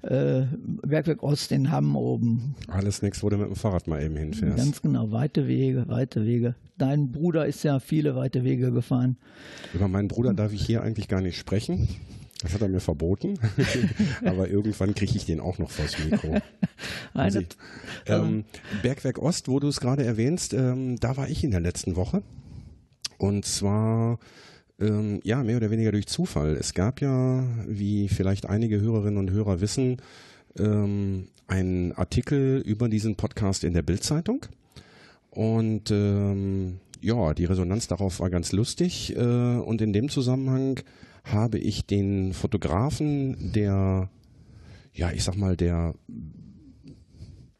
äh, Bergwerk Ost in Hamm oben. Alles nichts, wo du mit dem Fahrrad mal eben hinfährst. Ganz genau, weite Wege, weite Wege. Dein Bruder ist ja viele weite Wege gefahren. Über meinen Bruder darf ich hier eigentlich gar nicht sprechen. Das hat er mir verboten. Aber irgendwann kriege ich den auch noch vors Mikro. Ich, ähm, Bergwerk Ost, wo du es gerade erwähnst, ähm, da war ich in der letzten Woche. Und zwar ähm, ja, mehr oder weniger durch Zufall. Es gab ja, wie vielleicht einige Hörerinnen und Hörer wissen, ähm, einen Artikel über diesen Podcast in der Bildzeitung. Und ähm, ja, die Resonanz darauf war ganz lustig. Äh, und in dem Zusammenhang habe ich den Fotografen der, ja, ich sag mal, der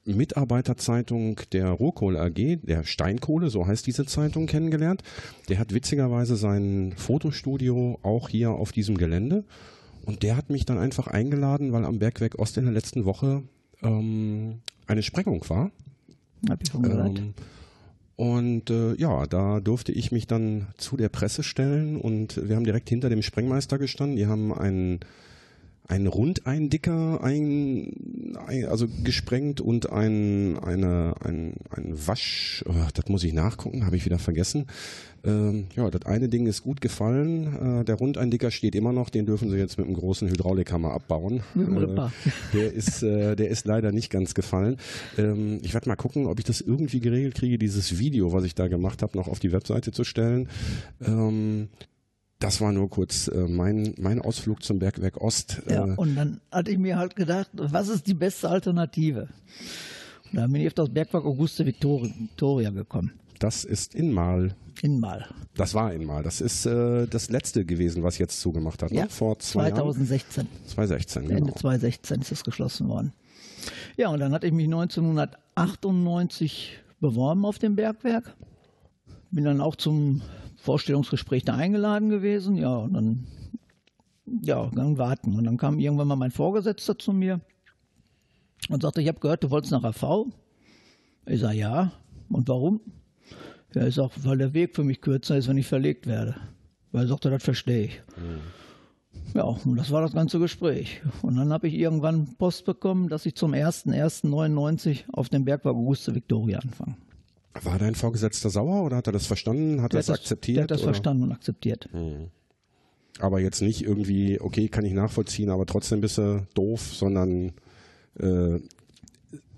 Mitarbeiterzeitung der Rohkohle AG, der Steinkohle, so heißt diese Zeitung, kennengelernt. Der hat witzigerweise sein Fotostudio auch hier auf diesem Gelände. Und der hat mich dann einfach eingeladen, weil am Bergwerk Ost in der letzten Woche ähm, eine Sprengung war. Hab ich schon gehört. Ähm, und äh, ja, da durfte ich mich dann zu der Presse stellen und wir haben direkt hinter dem Sprengmeister gestanden. Die haben einen ein Rundeindicker ein, ein, also gesprengt und ein, eine, ein, ein Wasch, oh, das muss ich nachgucken, habe ich wieder vergessen. Ähm, ja, das eine Ding ist gut gefallen. Äh, der Rundeindicker steht immer noch, den dürfen sie jetzt mit einem großen Hydraulikhammer abbauen. Äh, der ist, äh, der ist leider nicht ganz gefallen. Ähm, ich werde mal gucken, ob ich das irgendwie geregelt kriege, dieses Video, was ich da gemacht habe, noch auf die Webseite zu stellen. Ähm, das war nur kurz äh, mein, mein Ausflug zum Bergwerk Ost. Ja, äh, und dann hatte ich mir halt gedacht, was ist die beste Alternative? Und dann bin ich auf das Bergwerk Auguste Victoria gekommen. Das ist in Mal. In Mal. Das war in Mal. Das ist äh, das letzte gewesen, was jetzt zugemacht hat. Ne? Ja, ne? Vor zwei 2016. Jahren. 2016, genau. Ende 2016 ist es geschlossen worden. Ja, und dann hatte ich mich 1998 beworben auf dem Bergwerk. Bin dann auch zum Vorstellungsgespräch da eingeladen gewesen. Ja, und dann, ja, dann warten. Und dann kam irgendwann mal mein Vorgesetzter zu mir und sagte, ich habe gehört, du wolltest nach AV. Ich sage, ja. Und warum? Ja, ich sage, weil der Weg für mich kürzer ist, wenn ich verlegt werde. Weil er sagte, das verstehe ich. Mhm. Ja, und das war das ganze Gespräch. Und dann habe ich irgendwann Post bekommen, dass ich zum 01.01.99 auf dem Bergwerk Auguste Victoria anfange. War dein Vorgesetzter sauer oder hat er das verstanden? Hat er das akzeptiert? Der hat das oder? verstanden und akzeptiert. Hm. Aber jetzt nicht irgendwie, okay, kann ich nachvollziehen, aber trotzdem bist du doof, sondern äh,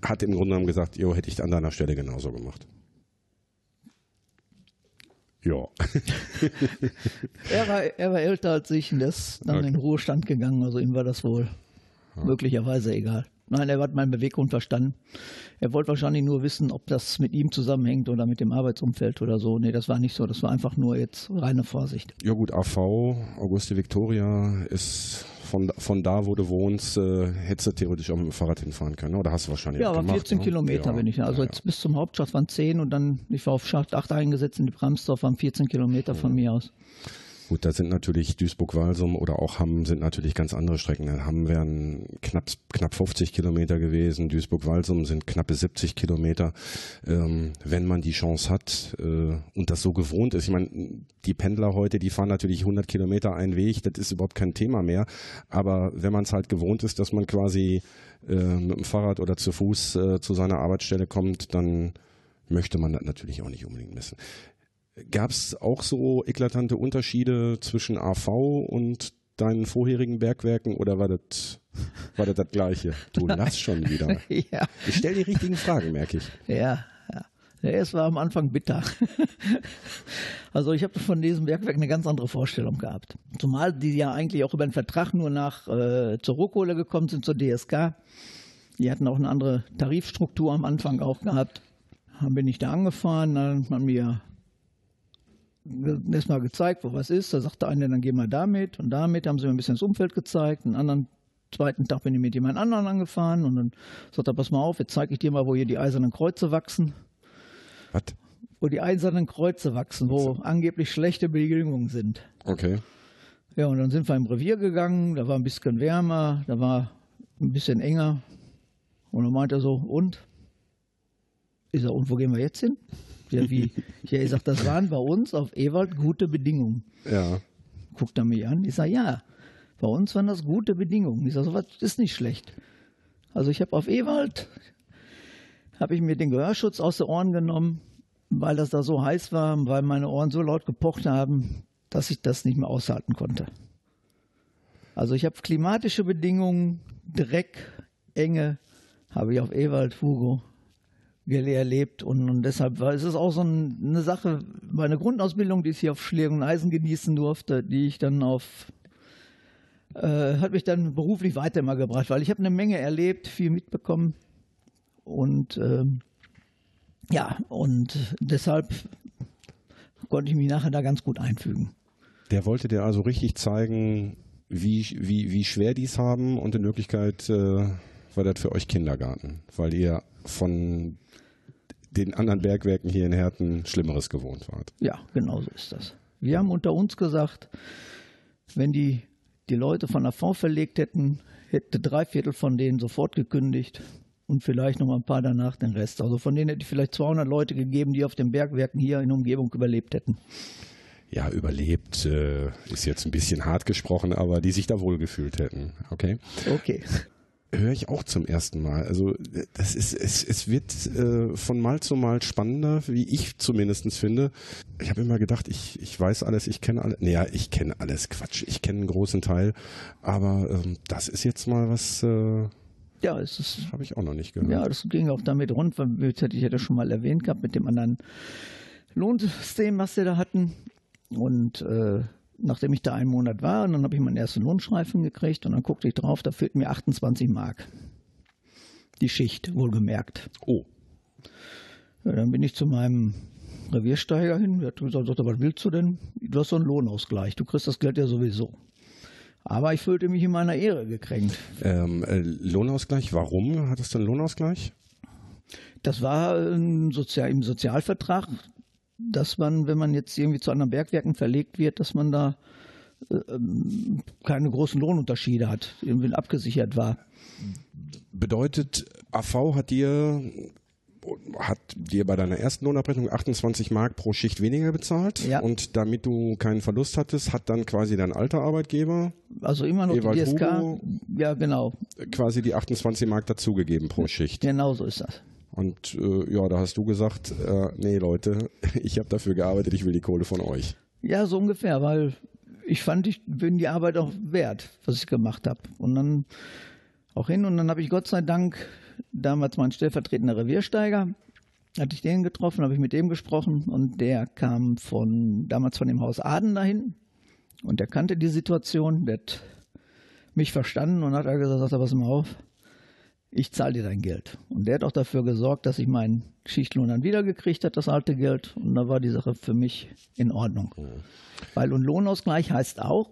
hat im Grunde genommen gesagt, jo, hätte ich an deiner Stelle genauso gemacht. Ja. er, war, er war älter als ich und ist dann okay. in den Ruhestand gegangen, also ihm war das wohl ja. möglicherweise egal. Nein, er hat meinen Beweggrund verstanden. Er wollte wahrscheinlich nur wissen, ob das mit ihm zusammenhängt oder mit dem Arbeitsumfeld oder so. Nee, das war nicht so. Das war einfach nur jetzt reine Vorsicht. Ja gut, AV, Auguste Victoria ist von, von da, wo du wohnst, äh, hättest du theoretisch auch mit dem Fahrrad hinfahren können. Oder hast du wahrscheinlich Ja, aber gemacht, 14 ne? Kilometer ja, bin ich. Also ja, jetzt bis zum Hauptschacht waren 10 und dann, ich war auf Schacht 8 eingesetzt in die Bramsdorf, waren 14 Kilometer von mir aus. Gut, da sind natürlich Duisburg-Walsum oder auch Hamm sind natürlich ganz andere Strecken. Hamm wären knapp, knapp 50 Kilometer gewesen, Duisburg-Walsum sind knappe 70 Kilometer. Ähm, wenn man die Chance hat äh, und das so gewohnt ist, ich meine, die Pendler heute, die fahren natürlich 100 Kilometer einen Weg, das ist überhaupt kein Thema mehr. Aber wenn man es halt gewohnt ist, dass man quasi äh, mit dem Fahrrad oder zu Fuß äh, zu seiner Arbeitsstelle kommt, dann möchte man das natürlich auch nicht unbedingt missen. Gab es auch so eklatante Unterschiede zwischen AV und deinen vorherigen Bergwerken oder war das war das, das gleiche? Du lass schon wieder. ja. Ich stelle die richtigen Fragen, merke ich. Ja, ja. Es war am Anfang bitter. also ich habe von diesem Bergwerk eine ganz andere Vorstellung gehabt. Zumal die ja eigentlich auch über den Vertrag nur nach äh, zur Rohkohle gekommen sind, zur DSK. Die hatten auch eine andere Tarifstruktur am Anfang auch gehabt. Dann bin ich da angefahren, dann hat man mir erstmal gezeigt, wo was ist. Da sagte einer, dann gehen wir damit und damit. Da haben sie mir ein bisschen das Umfeld gezeigt. Einen anderen zweiten Tag bin ich mit jemand anderen angefahren und dann sagt er, pass mal auf, jetzt zeige ich dir mal, wo hier die eisernen Kreuze wachsen. Was? Wo die eisernen Kreuze wachsen, wo angeblich schlechte Bedingungen sind. Okay. Ja, und dann sind wir im Revier gegangen, da war ein bisschen wärmer, da war ein bisschen enger. Und dann meint er so, und? Ich sage, und wo gehen wir jetzt hin? Ja, wie? Ja, ich sag, das waren bei uns auf Ewald gute Bedingungen. Ja. Guckt er mich an. Ich sage, ja, bei uns waren das gute Bedingungen. Ich sage, sowas ist nicht schlecht. Also ich habe auf Ewald, habe ich mir den Gehörschutz aus den Ohren genommen, weil das da so heiß war, weil meine Ohren so laut gepocht haben, dass ich das nicht mehr aushalten konnte. Also ich habe klimatische Bedingungen, Dreck, Enge, habe ich auf Ewald, Hugo erlebt und, und deshalb war es auch so eine Sache, meine Grundausbildung, die ich hier auf Schlägen und Eisen genießen durfte, die ich dann auf äh, hat mich dann beruflich weiter immer gebracht, weil ich habe eine Menge erlebt, viel mitbekommen und ähm, ja, und deshalb konnte ich mich nachher da ganz gut einfügen. Der wollte dir also richtig zeigen, wie, wie, wie schwer die es haben und in Wirklichkeit äh, war das für euch Kindergarten, weil ihr von den anderen Bergwerken hier in Herten Schlimmeres gewohnt wart. Ja, genau so ist das. Wir haben unter uns gesagt, wenn die die Leute von der Fonds verlegt hätten, hätte drei Viertel von denen sofort gekündigt und vielleicht noch mal ein paar danach den Rest. Also von denen hätte ich vielleicht 200 Leute gegeben, die auf den Bergwerken hier in der Umgebung überlebt hätten. Ja, überlebt äh, ist jetzt ein bisschen hart gesprochen, aber die sich da wohlgefühlt hätten. Okay. Okay höre ich auch zum ersten Mal. Also das ist, es, es wird äh, von Mal zu Mal spannender, wie ich zumindest finde. Ich habe immer gedacht, ich, ich weiß alles, ich kenne alles. Naja, ich kenne alles, Quatsch. Ich kenne einen großen Teil. Aber ähm, das ist jetzt mal was. Äh, ja, es ist. Habe ich auch noch nicht gehört. Ja, das ging auch damit rund, weil ich hätte das schon mal erwähnt gehabt mit dem anderen Lohnsystem, was sie da hatten. Und äh, nachdem ich da einen Monat war, und dann habe ich meinen ersten Lohnschreifen gekriegt und dann guckte ich drauf, da fehlten mir 28 Mark. Die Schicht, wohlgemerkt. Oh. Ja, dann bin ich zu meinem Reviersteiger hin. Der hat gesagt, was willst du denn? Du hast so einen Lohnausgleich. Du kriegst das Geld ja sowieso. Aber ich fühlte mich in meiner Ehre gekränkt. Ähm, äh, Lohnausgleich, warum hattest du einen Lohnausgleich? Das war ähm, Sozial im Sozialvertrag dass man, wenn man jetzt irgendwie zu anderen Bergwerken verlegt wird, dass man da äh, ähm, keine großen Lohnunterschiede hat, irgendwie abgesichert war. Bedeutet, AV hat dir hat dir bei deiner ersten Lohnabrechnung 28 Mark pro Schicht weniger bezahlt ja. und damit du keinen Verlust hattest, hat dann quasi dein alter Arbeitgeber, also immer noch Ewald die DSK, Hugo, ja genau, quasi die 28 Mark dazugegeben pro Schicht. Genau so ist das. Und äh, ja, da hast du gesagt, äh, nee Leute, ich habe dafür gearbeitet, ich will die Kohle von euch. Ja, so ungefähr, weil ich fand, ich bin die Arbeit auch wert, was ich gemacht habe. Und dann auch hin und dann habe ich Gott sei Dank damals mein stellvertretender Reviersteiger, hatte ich den getroffen, habe ich mit dem gesprochen und der kam von damals von dem Haus Aden dahin und der kannte die Situation, der hat mich verstanden und hat gesagt, pass mal auf, ich zahle dir dein Geld. Und der hat auch dafür gesorgt, dass ich meinen Schichtlohn dann wiedergekriegt hat, das alte Geld. Und da war die Sache für mich in Ordnung. Mhm. Weil und Lohnausgleich heißt auch,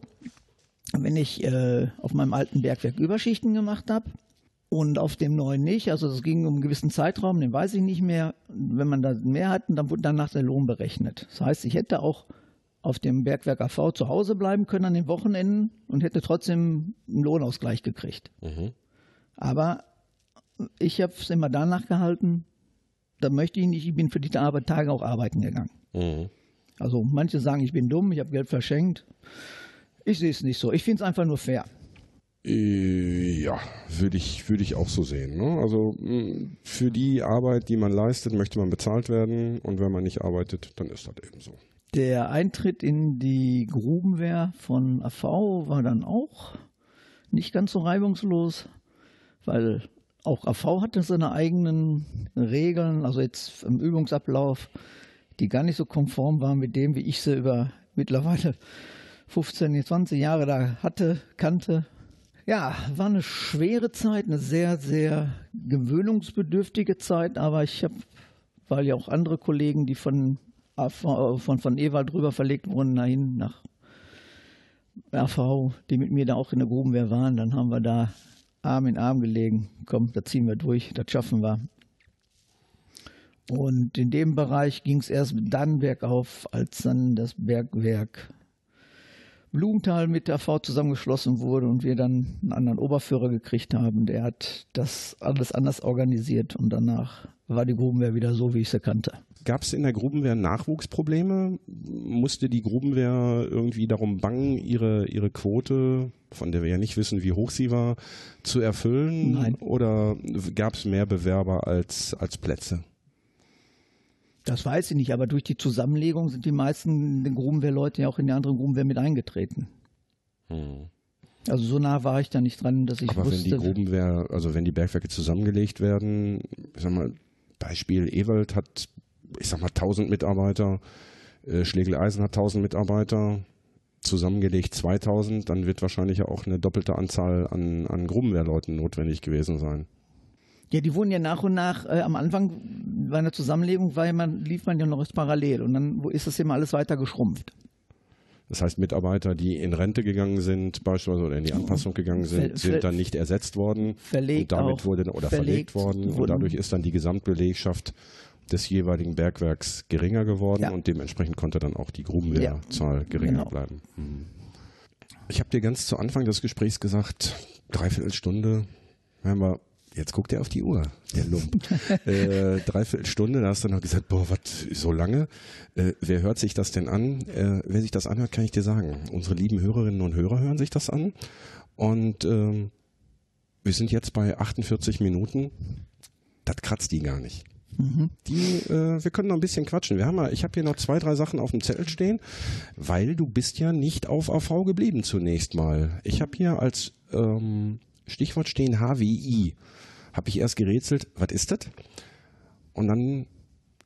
wenn ich äh, auf meinem alten Bergwerk Überschichten gemacht habe und auf dem neuen nicht, also es ging um einen gewissen Zeitraum, den weiß ich nicht mehr. Wenn man da mehr hatten, dann wurde danach der Lohn berechnet. Das heißt, ich hätte auch auf dem Bergwerk AV zu Hause bleiben können an den Wochenenden und hätte trotzdem einen Lohnausgleich gekriegt. Mhm. Aber ich habe es immer danach gehalten, da möchte ich nicht, ich bin für die Arbeit Tage auch arbeiten gegangen. Mhm. Also manche sagen, ich bin dumm, ich habe Geld verschenkt. Ich sehe es nicht so. Ich finde es einfach nur fair. Äh, ja, würde ich, würd ich auch so sehen. Ne? Also für die Arbeit, die man leistet, möchte man bezahlt werden und wenn man nicht arbeitet, dann ist das eben so. Der Eintritt in die Grubenwehr von AV war dann auch nicht ganz so reibungslos, weil auch AV hatte seine eigenen Regeln, also jetzt im Übungsablauf, die gar nicht so konform waren mit dem, wie ich sie über mittlerweile 15, 20 Jahre da hatte, kannte. Ja, war eine schwere Zeit, eine sehr, sehr gewöhnungsbedürftige Zeit, aber ich habe, weil ja auch andere Kollegen, die von, von, von Ewald drüber verlegt wurden, dahin nach RV, die mit mir da auch in der Grubenwehr waren, dann haben wir da Arm in Arm gelegen. Komm, da ziehen wir durch, das schaffen wir. Und in dem Bereich ging es erst dann bergauf, als dann das Bergwerk Blumenthal mit der V zusammengeschlossen wurde und wir dann einen anderen Oberführer gekriegt haben. Der hat das alles anders organisiert und danach war die Grubenwehr wieder so, wie ich sie kannte. Gab es in der Grubenwehr Nachwuchsprobleme? Musste die Grubenwehr irgendwie darum bangen, ihre, ihre Quote, von der wir ja nicht wissen, wie hoch sie war, zu erfüllen? Nein. Oder gab es mehr Bewerber als, als Plätze? Das weiß ich nicht, aber durch die Zusammenlegung sind die meisten Grubenwehrleute ja auch in die anderen Grubenwehr mit eingetreten. Hm. Also so nah war ich da nicht dran, dass ich aber wusste. wenn die Grubenwehr, also wenn die Bergwerke zusammengelegt werden, ich sag mal, Beispiel Ewald hat, ich sag mal, 1000 Mitarbeiter, äh, Schlegel-Eisen hat 1000 Mitarbeiter, zusammengelegt 2000, dann wird wahrscheinlich ja auch eine doppelte Anzahl an, an Grubenwehrleuten notwendig gewesen sein. Ja, die wurden ja nach und nach, äh, am Anfang bei einer Zusammenlegung war ja man, lief man ja noch parallel und dann ist das immer alles weiter geschrumpft. Das heißt, Mitarbeiter, die in Rente gegangen sind, beispielsweise oder in die Anpassung gegangen sind, sind dann nicht ersetzt worden. Verlegt und damit auch, wurde oder verlegt, verlegt worden. Und dadurch ist dann die Gesamtbelegschaft des jeweiligen Bergwerks geringer geworden ja. und dementsprechend konnte dann auch die Grubenwehrzahl ja. geringer genau. bleiben. Mhm. Ich habe dir ganz zu Anfang des Gesprächs gesagt, dreiviertel Stunde, wenn wir Jetzt guckt er auf die Uhr, der Lump. äh, dreiviertel Stunde, da hast du noch gesagt, boah, was, so lange? Äh, wer hört sich das denn an? Äh, wer sich das anhört, kann ich dir sagen. Unsere lieben Hörerinnen und Hörer hören sich das an. Und ähm, wir sind jetzt bei 48 Minuten. Das kratzt die gar nicht. Mhm. Die, äh, wir können noch ein bisschen quatschen. Wir haben ja, ich habe hier noch zwei, drei Sachen auf dem Zettel stehen, weil du bist ja nicht auf AV geblieben zunächst mal. Ich habe hier als ähm, Stichwort stehen HWI habe ich erst gerätselt, was ist das? Und dann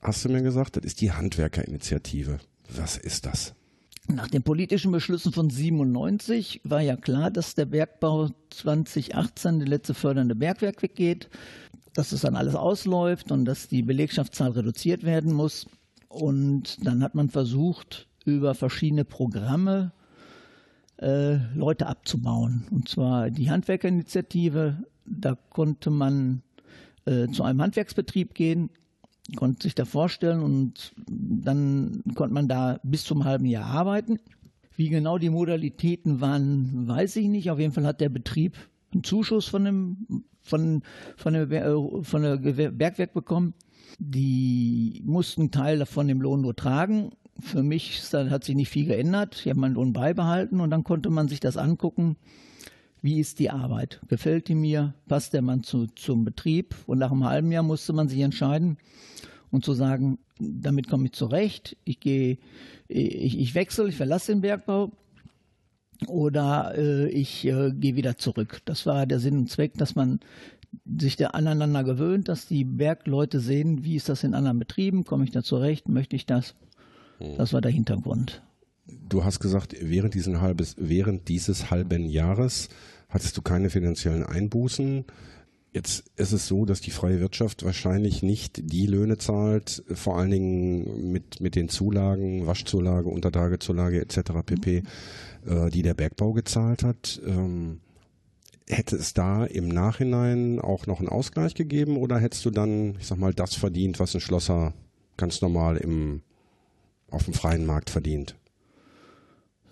hast du mir gesagt, das ist die Handwerkerinitiative. Was ist das? Nach den politischen Beschlüssen von 97 war ja klar, dass der Bergbau 2018 die letzte fördernde Bergwerk weggeht, dass es dann alles ausläuft und dass die Belegschaftszahl reduziert werden muss. Und dann hat man versucht, über verschiedene Programme äh, Leute abzubauen. Und zwar die Handwerkerinitiative, da konnte man äh, zu einem Handwerksbetrieb gehen, konnte sich da vorstellen und dann konnte man da bis zum halben Jahr arbeiten. Wie genau die Modalitäten waren, weiß ich nicht. Auf jeden Fall hat der Betrieb einen Zuschuss von dem, von, von dem, äh, von der Bergwerk bekommen. Die mussten einen Teil davon im Lohn nur tragen. Für mich hat sich nicht viel geändert. Ich habe meinen Lohn beibehalten und dann konnte man sich das angucken wie ist die Arbeit? Gefällt die mir? Passt der Mann zu, zum Betrieb? Und nach einem halben Jahr musste man sich entscheiden und zu sagen, damit komme ich zurecht, ich gehe, ich, ich wechsle, ich verlasse den Bergbau oder äh, ich äh, gehe wieder zurück. Das war der Sinn und Zweck, dass man sich da aneinander gewöhnt, dass die Bergleute sehen, wie ist das in anderen Betrieben, komme ich da zurecht, möchte ich das. Hm. Das war der Hintergrund. Du hast gesagt, während, diesen halbes, während dieses halben Jahres hattest du keine finanziellen Einbußen. Jetzt ist es so, dass die freie Wirtschaft wahrscheinlich nicht die Löhne zahlt, vor allen Dingen mit, mit den Zulagen, Waschzulage, Untertagezulage etc. pp., äh, die der Bergbau gezahlt hat. Ähm, hätte es da im Nachhinein auch noch einen Ausgleich gegeben oder hättest du dann, ich sag mal, das verdient, was ein Schlosser ganz normal im, auf dem freien Markt verdient?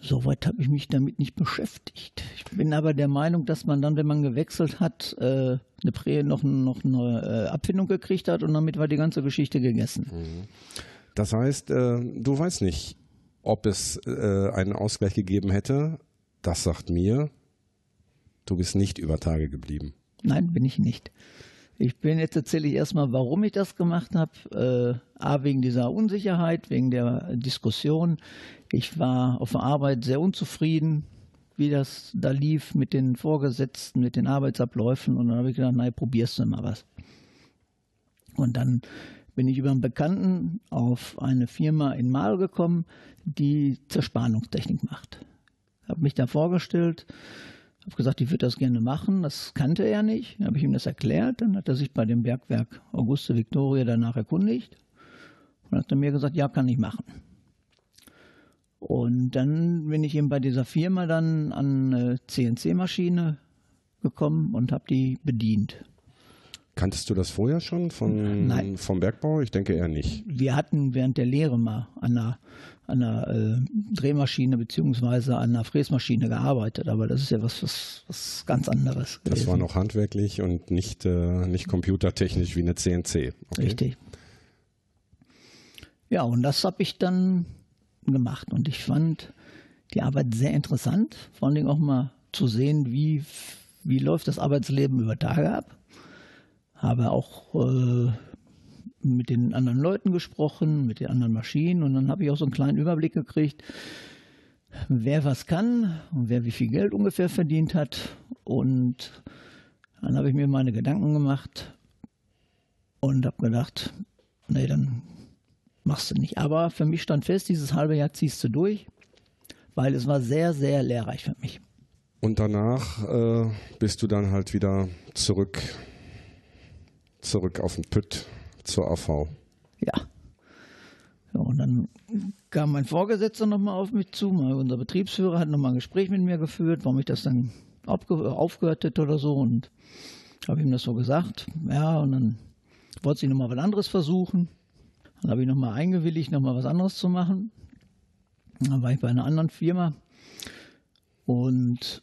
Soweit habe ich mich damit nicht beschäftigt. Ich bin aber der Meinung, dass man dann, wenn man gewechselt hat, äh, eine Prä noch, noch eine äh, Abfindung gekriegt hat und damit war die ganze Geschichte gegessen. Mhm. Das heißt, äh, du weißt nicht, ob es einen Ausgleich gegeben hätte. Das sagt mir, du bist nicht über Tage geblieben. Nein, bin ich nicht. Ich bin jetzt tatsächlich erstmal, warum ich das gemacht habe. Äh, A, wegen dieser Unsicherheit, wegen der Diskussion. Ich war auf der Arbeit sehr unzufrieden, wie das da lief mit den Vorgesetzten, mit den Arbeitsabläufen. Und dann habe ich gedacht, nein, probierst du mal was. Und dann bin ich über einen Bekannten auf eine Firma in Mal gekommen, die Zerspannungstechnik macht. Habe mich da vorgestellt, habe gesagt, ich würde das gerne machen. Das kannte er nicht. Dann habe ich ihm das erklärt. Dann hat er sich bei dem Bergwerk Auguste Victoria danach erkundigt und hat er mir gesagt, ja, kann ich machen. Und dann bin ich eben bei dieser Firma dann an eine CNC-Maschine gekommen und habe die bedient. Kanntest du das vorher schon von, Nein. vom Bergbau? Ich denke eher nicht. Wir hatten während der Lehre mal an einer, an einer äh, Drehmaschine beziehungsweise an einer Fräsmaschine gearbeitet, aber das ist ja was, was, was ganz anderes. Das gewesen. war noch handwerklich und nicht, äh, nicht computertechnisch wie eine CNC. Okay. Richtig. Ja, und das habe ich dann gemacht und ich fand die Arbeit sehr interessant, vor allen Dingen auch mal zu sehen, wie, wie läuft das Arbeitsleben über Tage ab. Habe auch äh, mit den anderen Leuten gesprochen, mit den anderen Maschinen und dann habe ich auch so einen kleinen Überblick gekriegt, wer was kann und wer wie viel Geld ungefähr verdient hat. Und dann habe ich mir meine Gedanken gemacht und habe gedacht, nee, dann machst du nicht. Aber für mich stand fest, dieses halbe Jahr ziehst du durch, weil es war sehr, sehr lehrreich für mich. Und danach äh, bist du dann halt wieder zurück, zurück auf den Pütt zur AV. Ja. ja und dann kam mein Vorgesetzter nochmal auf mich zu, mal unser Betriebsführer hat nochmal ein Gespräch mit mir geführt, warum ich das dann aufge aufgehört hätte oder so. Und habe ihm das so gesagt. Ja, und dann wollte sie nochmal was anderes versuchen. Dann habe ich nochmal eingewilligt, nochmal was anderes zu machen. Dann war ich bei einer anderen Firma. Und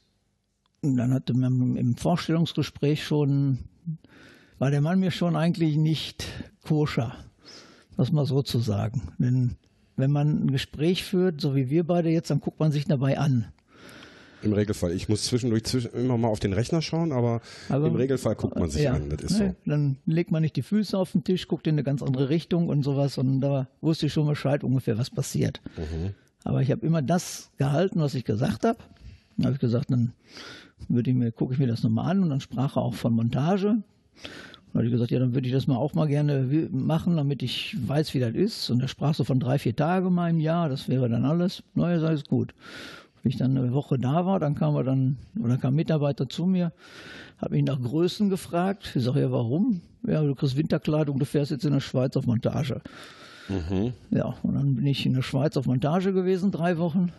dann hatte man im Vorstellungsgespräch schon, war der Mann mir schon eigentlich nicht koscher, was mal so zu sagen. Denn wenn man ein Gespräch führt, so wie wir beide jetzt, dann guckt man sich dabei an. Im Regelfall. Ich muss zwischendurch zwischen, immer mal auf den Rechner schauen, aber, Aber- im Regelfall guckt man sich Ja, an. Das ist ne, so. Dann legt man nicht die Füße auf den Tisch, guckt in eine ganz andere Richtung und sowas. Und da wusste ich schon Bescheid ungefähr, was passiert. Mhm. Aber ich habe immer das gehalten, was ich gesagt habe. Dann habe ich gesagt, dann würde ich mir, gucke ich mir das nochmal an und dann sprach er auch von Montage. Und dann habe ich gesagt, ja, dann würde ich das mal auch mal gerne machen, damit ich weiß, wie das ist. Und er sprach so von drei, vier Tage mal im Jahr, das wäre dann alles. Naja, sei es gut. Wie ich dann eine Woche da war, dann kam er dann, oder kam ein Mitarbeiter zu mir, habe ihn nach Größen gefragt. Ich sage, ja, warum? Ja, du kriegst Winterkleidung, du fährst jetzt in der Schweiz auf Montage. Mhm. Ja, und dann bin ich in der Schweiz auf Montage gewesen, drei Wochen.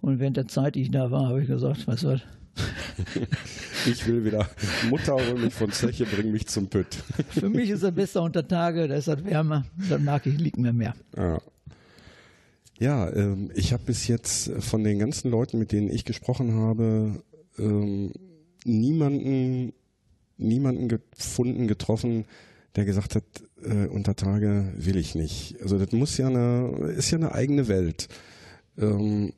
Und während der Zeit, die ich da war, habe ich gesagt, weißt du was, Ich will wieder Mutter hol mich von Zeche, bring mich zum Pütt. für mich ist es besser unter Tage, da ist das wärmer, dann mag ich, liegt mir mehr. Ja, ja ähm, ich habe bis jetzt von den ganzen Leuten, mit denen ich gesprochen habe, ähm, niemanden, niemanden gefunden, getroffen, der gesagt hat, äh, unter Tage will ich nicht. Also das muss ja eine, ist ja eine eigene Welt. Ähm,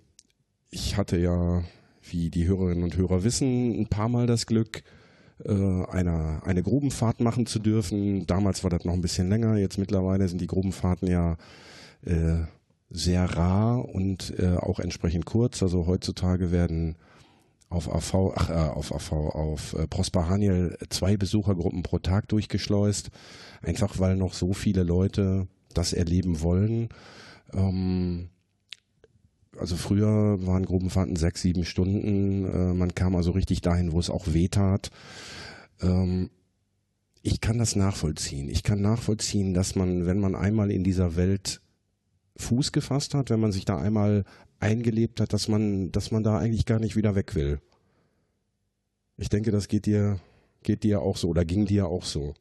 ich hatte ja, wie die Hörerinnen und Hörer wissen, ein paar Mal das Glück, äh, eine, eine Grubenfahrt machen zu dürfen. Damals war das noch ein bisschen länger, jetzt mittlerweile sind die Grubenfahrten ja äh, sehr rar und äh, auch entsprechend kurz. Also heutzutage werden auf AV, ach, äh, auf AV, auf äh, Prosper Haniel zwei Besuchergruppen pro Tag durchgeschleust, einfach weil noch so viele Leute das erleben wollen. Ähm, also früher waren Gruppenfahrten sechs, sieben Stunden. Äh, man kam also richtig dahin, wo es auch weh tat. Ähm, ich kann das nachvollziehen. Ich kann nachvollziehen, dass man, wenn man einmal in dieser Welt Fuß gefasst hat, wenn man sich da einmal eingelebt hat, dass man, dass man da eigentlich gar nicht wieder weg will. Ich denke, das geht dir, geht dir auch so oder ging dir auch so.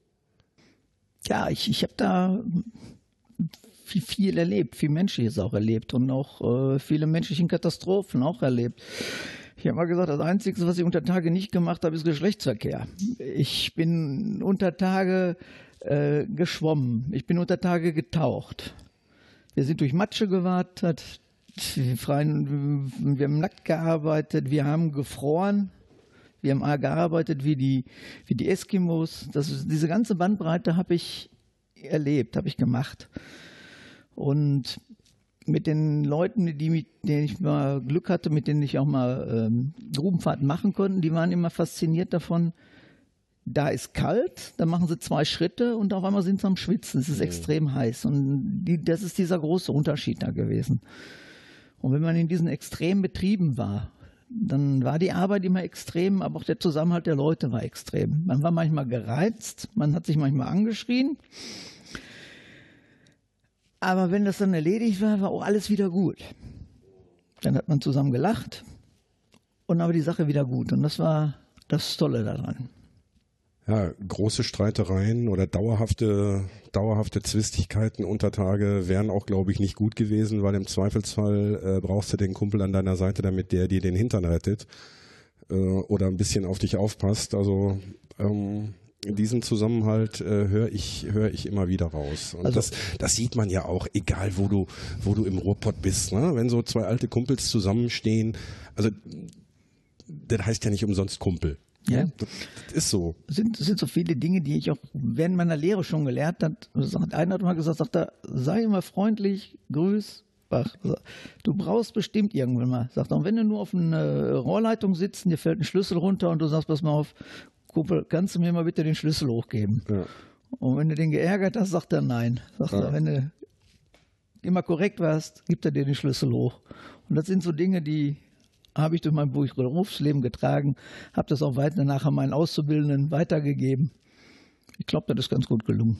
Ja, ich, ich habe da viel, viel erlebt, viel Menschliches auch erlebt und auch äh, viele menschlichen Katastrophen auch erlebt. Ich habe mal gesagt, das Einzige, was ich unter Tage nicht gemacht habe, ist Geschlechtsverkehr. Ich bin unter Tage äh, geschwommen, ich bin unter Tage getaucht. Wir sind durch Matsche gewartet, wir, haben nackt gearbeitet, wir haben gefroren, wir haben gearbeitet wie die, wie die Eskimos. Das diese ganze Bandbreite habe ich erlebt, habe ich gemacht. Und mit den Leuten, die mit denen ich mal Glück hatte, mit denen ich auch mal ähm, Grubenfahrten machen konnte, die waren immer fasziniert davon. Da ist kalt, dann machen sie zwei Schritte und auf einmal sind sie am Schwitzen. Es ist extrem heiß. Und die, das ist dieser große Unterschied da gewesen. Und wenn man in diesen extremen Betrieben war, dann war die Arbeit immer extrem, aber auch der Zusammenhalt der Leute war extrem. Man war manchmal gereizt, man hat sich manchmal angeschrien. Aber wenn das dann erledigt war, war auch alles wieder gut. Dann hat man zusammen gelacht und dann war die Sache wieder gut. Und das war das Tolle daran. Ja, große Streitereien oder dauerhafte, dauerhafte Zwistigkeiten unter Tage wären auch, glaube ich, nicht gut gewesen, weil im Zweifelsfall äh, brauchst du den Kumpel an deiner Seite, damit der dir den Hintern rettet äh, oder ein bisschen auf dich aufpasst. Also ähm, diesen Zusammenhalt äh, höre ich höre ich immer wieder raus und also, das das sieht man ja auch egal wo du wo du im Ruhrpott bist ne? wenn so zwei alte Kumpels zusammenstehen also das heißt ja nicht umsonst Kumpel ja. Das, das ist so. Sind, sind so viele Dinge, die ich auch während meiner Lehre schon gelernt habe. Einer hat mal gesagt, sagt er, sei immer freundlich, grüß, wach. Du brauchst bestimmt irgendwann mal. Sagt er, und wenn du nur auf einer Rohrleitung sitzt, dir fällt ein Schlüssel runter und du sagst, pass mal auf, Kumpel, kannst du mir mal bitte den Schlüssel hochgeben? Ja. Und wenn du den geärgert hast, sagt er nein. Sagt ja. er, wenn du immer korrekt warst, gibt er dir den Schlüssel hoch. Und das sind so Dinge, die habe ich durch mein Berufsleben getragen, habe das auch weiter nachher meinen Auszubildenden weitergegeben. Ich glaube, das ist ganz gut gelungen.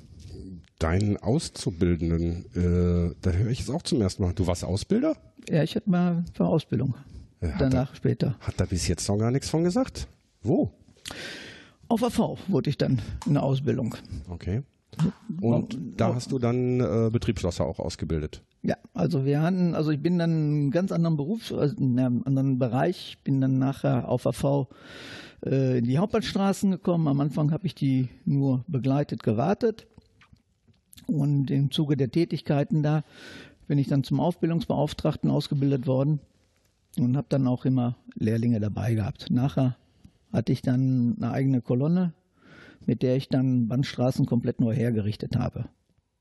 Deinen Auszubildenden, äh, da höre ich es auch zum ersten Mal. Du warst Ausbilder? Ja, ich hatte mal für Ausbildung. Ja, Danach er, später. Hat er bis jetzt noch gar nichts von gesagt? Wo? Auf AV wurde ich dann in der Ausbildung. Okay. Und da hast du dann äh, Betriebsschlosser auch ausgebildet? Ja, also wir hatten, also ich bin dann in einem ganz anderen Beruf, also in einem anderen Bereich, bin dann nachher auf AV äh, in die Hauptbahnstraßen gekommen. Am Anfang habe ich die nur begleitet, gewartet. Und im Zuge der Tätigkeiten da bin ich dann zum Aufbildungsbeauftragten ausgebildet worden und habe dann auch immer Lehrlinge dabei gehabt. Nachher hatte ich dann eine eigene Kolonne, mit der ich dann Bandstraßen komplett neu hergerichtet habe,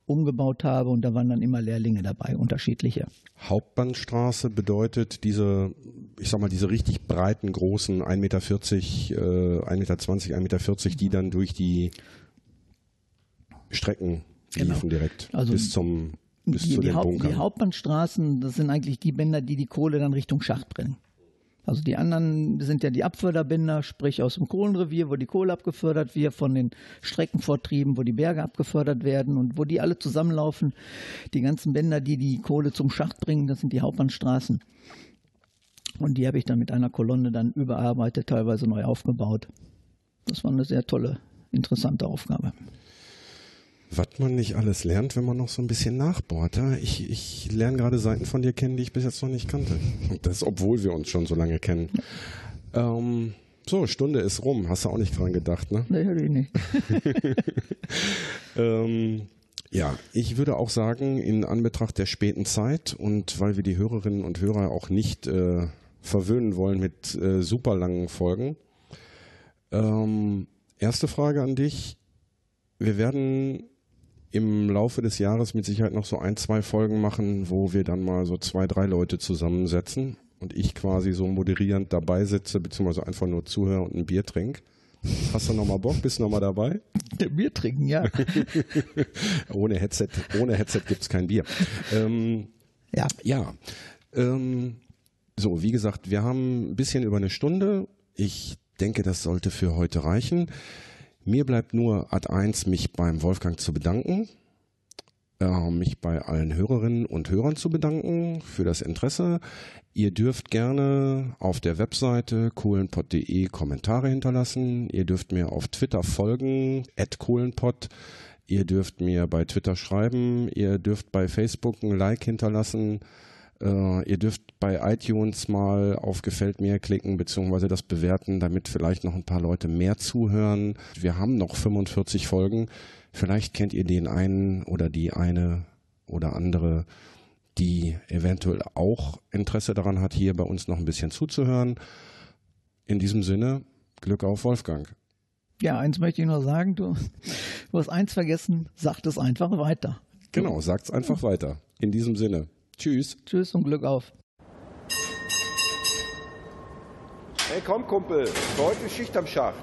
umgebaut habe und da waren dann immer Lehrlinge dabei, unterschiedliche. Hauptbahnstraße bedeutet diese, ich sag mal, diese richtig breiten, großen 1,40 Meter, äh, 1,20 Meter, 1,40 Meter, die dann durch die Strecken genau. liefen direkt also bis zum bis die, zu den Haupt, die Hauptbahnstraßen, das sind eigentlich die Bänder, die die Kohle dann Richtung Schacht bringen. Also die anderen sind ja die Abförderbänder, sprich aus dem Kohlenrevier, wo die Kohle abgefördert wird, von den Streckenvortrieben, wo die Berge abgefördert werden und wo die alle zusammenlaufen. Die ganzen Bänder, die die Kohle zum Schacht bringen, das sind die Hauptbahnstraßen. Und die habe ich dann mit einer Kolonne dann überarbeitet, teilweise neu aufgebaut. Das war eine sehr tolle, interessante Aufgabe was man nicht alles lernt, wenn man noch so ein bisschen nachbohrt. Ja? Ich, ich lerne gerade Seiten von dir kennen, die ich bis jetzt noch nicht kannte. Und das, obwohl wir uns schon so lange kennen. Ähm, so, Stunde ist rum. Hast du auch nicht dran gedacht, ne? Nee, hätte ich nicht. ähm, ja, ich würde auch sagen, in Anbetracht der späten Zeit und weil wir die Hörerinnen und Hörer auch nicht äh, verwöhnen wollen mit äh, super langen Folgen. Ähm, erste Frage an dich. Wir werden im Laufe des Jahres mit Sicherheit noch so ein, zwei Folgen machen, wo wir dann mal so zwei, drei Leute zusammensetzen und ich quasi so moderierend dabei sitze, beziehungsweise einfach nur zuhöre und ein Bier trinke. Hast du nochmal Bock? Bist du nochmal dabei? Bier trinken, ja. ohne Headset, ohne Headset gibt's kein Bier. Ähm, ja. Ja. Ähm, so, wie gesagt, wir haben ein bisschen über eine Stunde. Ich denke, das sollte für heute reichen. Mir bleibt nur Ad 1, mich beim Wolfgang zu bedanken, äh, mich bei allen Hörerinnen und Hörern zu bedanken für das Interesse. Ihr dürft gerne auf der Webseite kohlenpott.de Kommentare hinterlassen. Ihr dürft mir auf Twitter folgen, at kohlenpott. Ihr dürft mir bei Twitter schreiben. Ihr dürft bei Facebook ein Like hinterlassen. Äh, ihr dürft bei iTunes mal auf Gefällt mir klicken beziehungsweise das bewerten, damit vielleicht noch ein paar Leute mehr zuhören. Wir haben noch 45 Folgen. Vielleicht kennt ihr den einen oder die eine oder andere, die eventuell auch Interesse daran hat, hier bei uns noch ein bisschen zuzuhören. In diesem Sinne, Glück auf Wolfgang. Ja, eins möchte ich nur sagen, du, du hast eins vergessen, sagt es einfach weiter. Genau, sagt es einfach weiter. In diesem Sinne. Tschüss. Tschüss und Glück auf. Hey, komm, Kumpel. Heute Schicht am Schacht.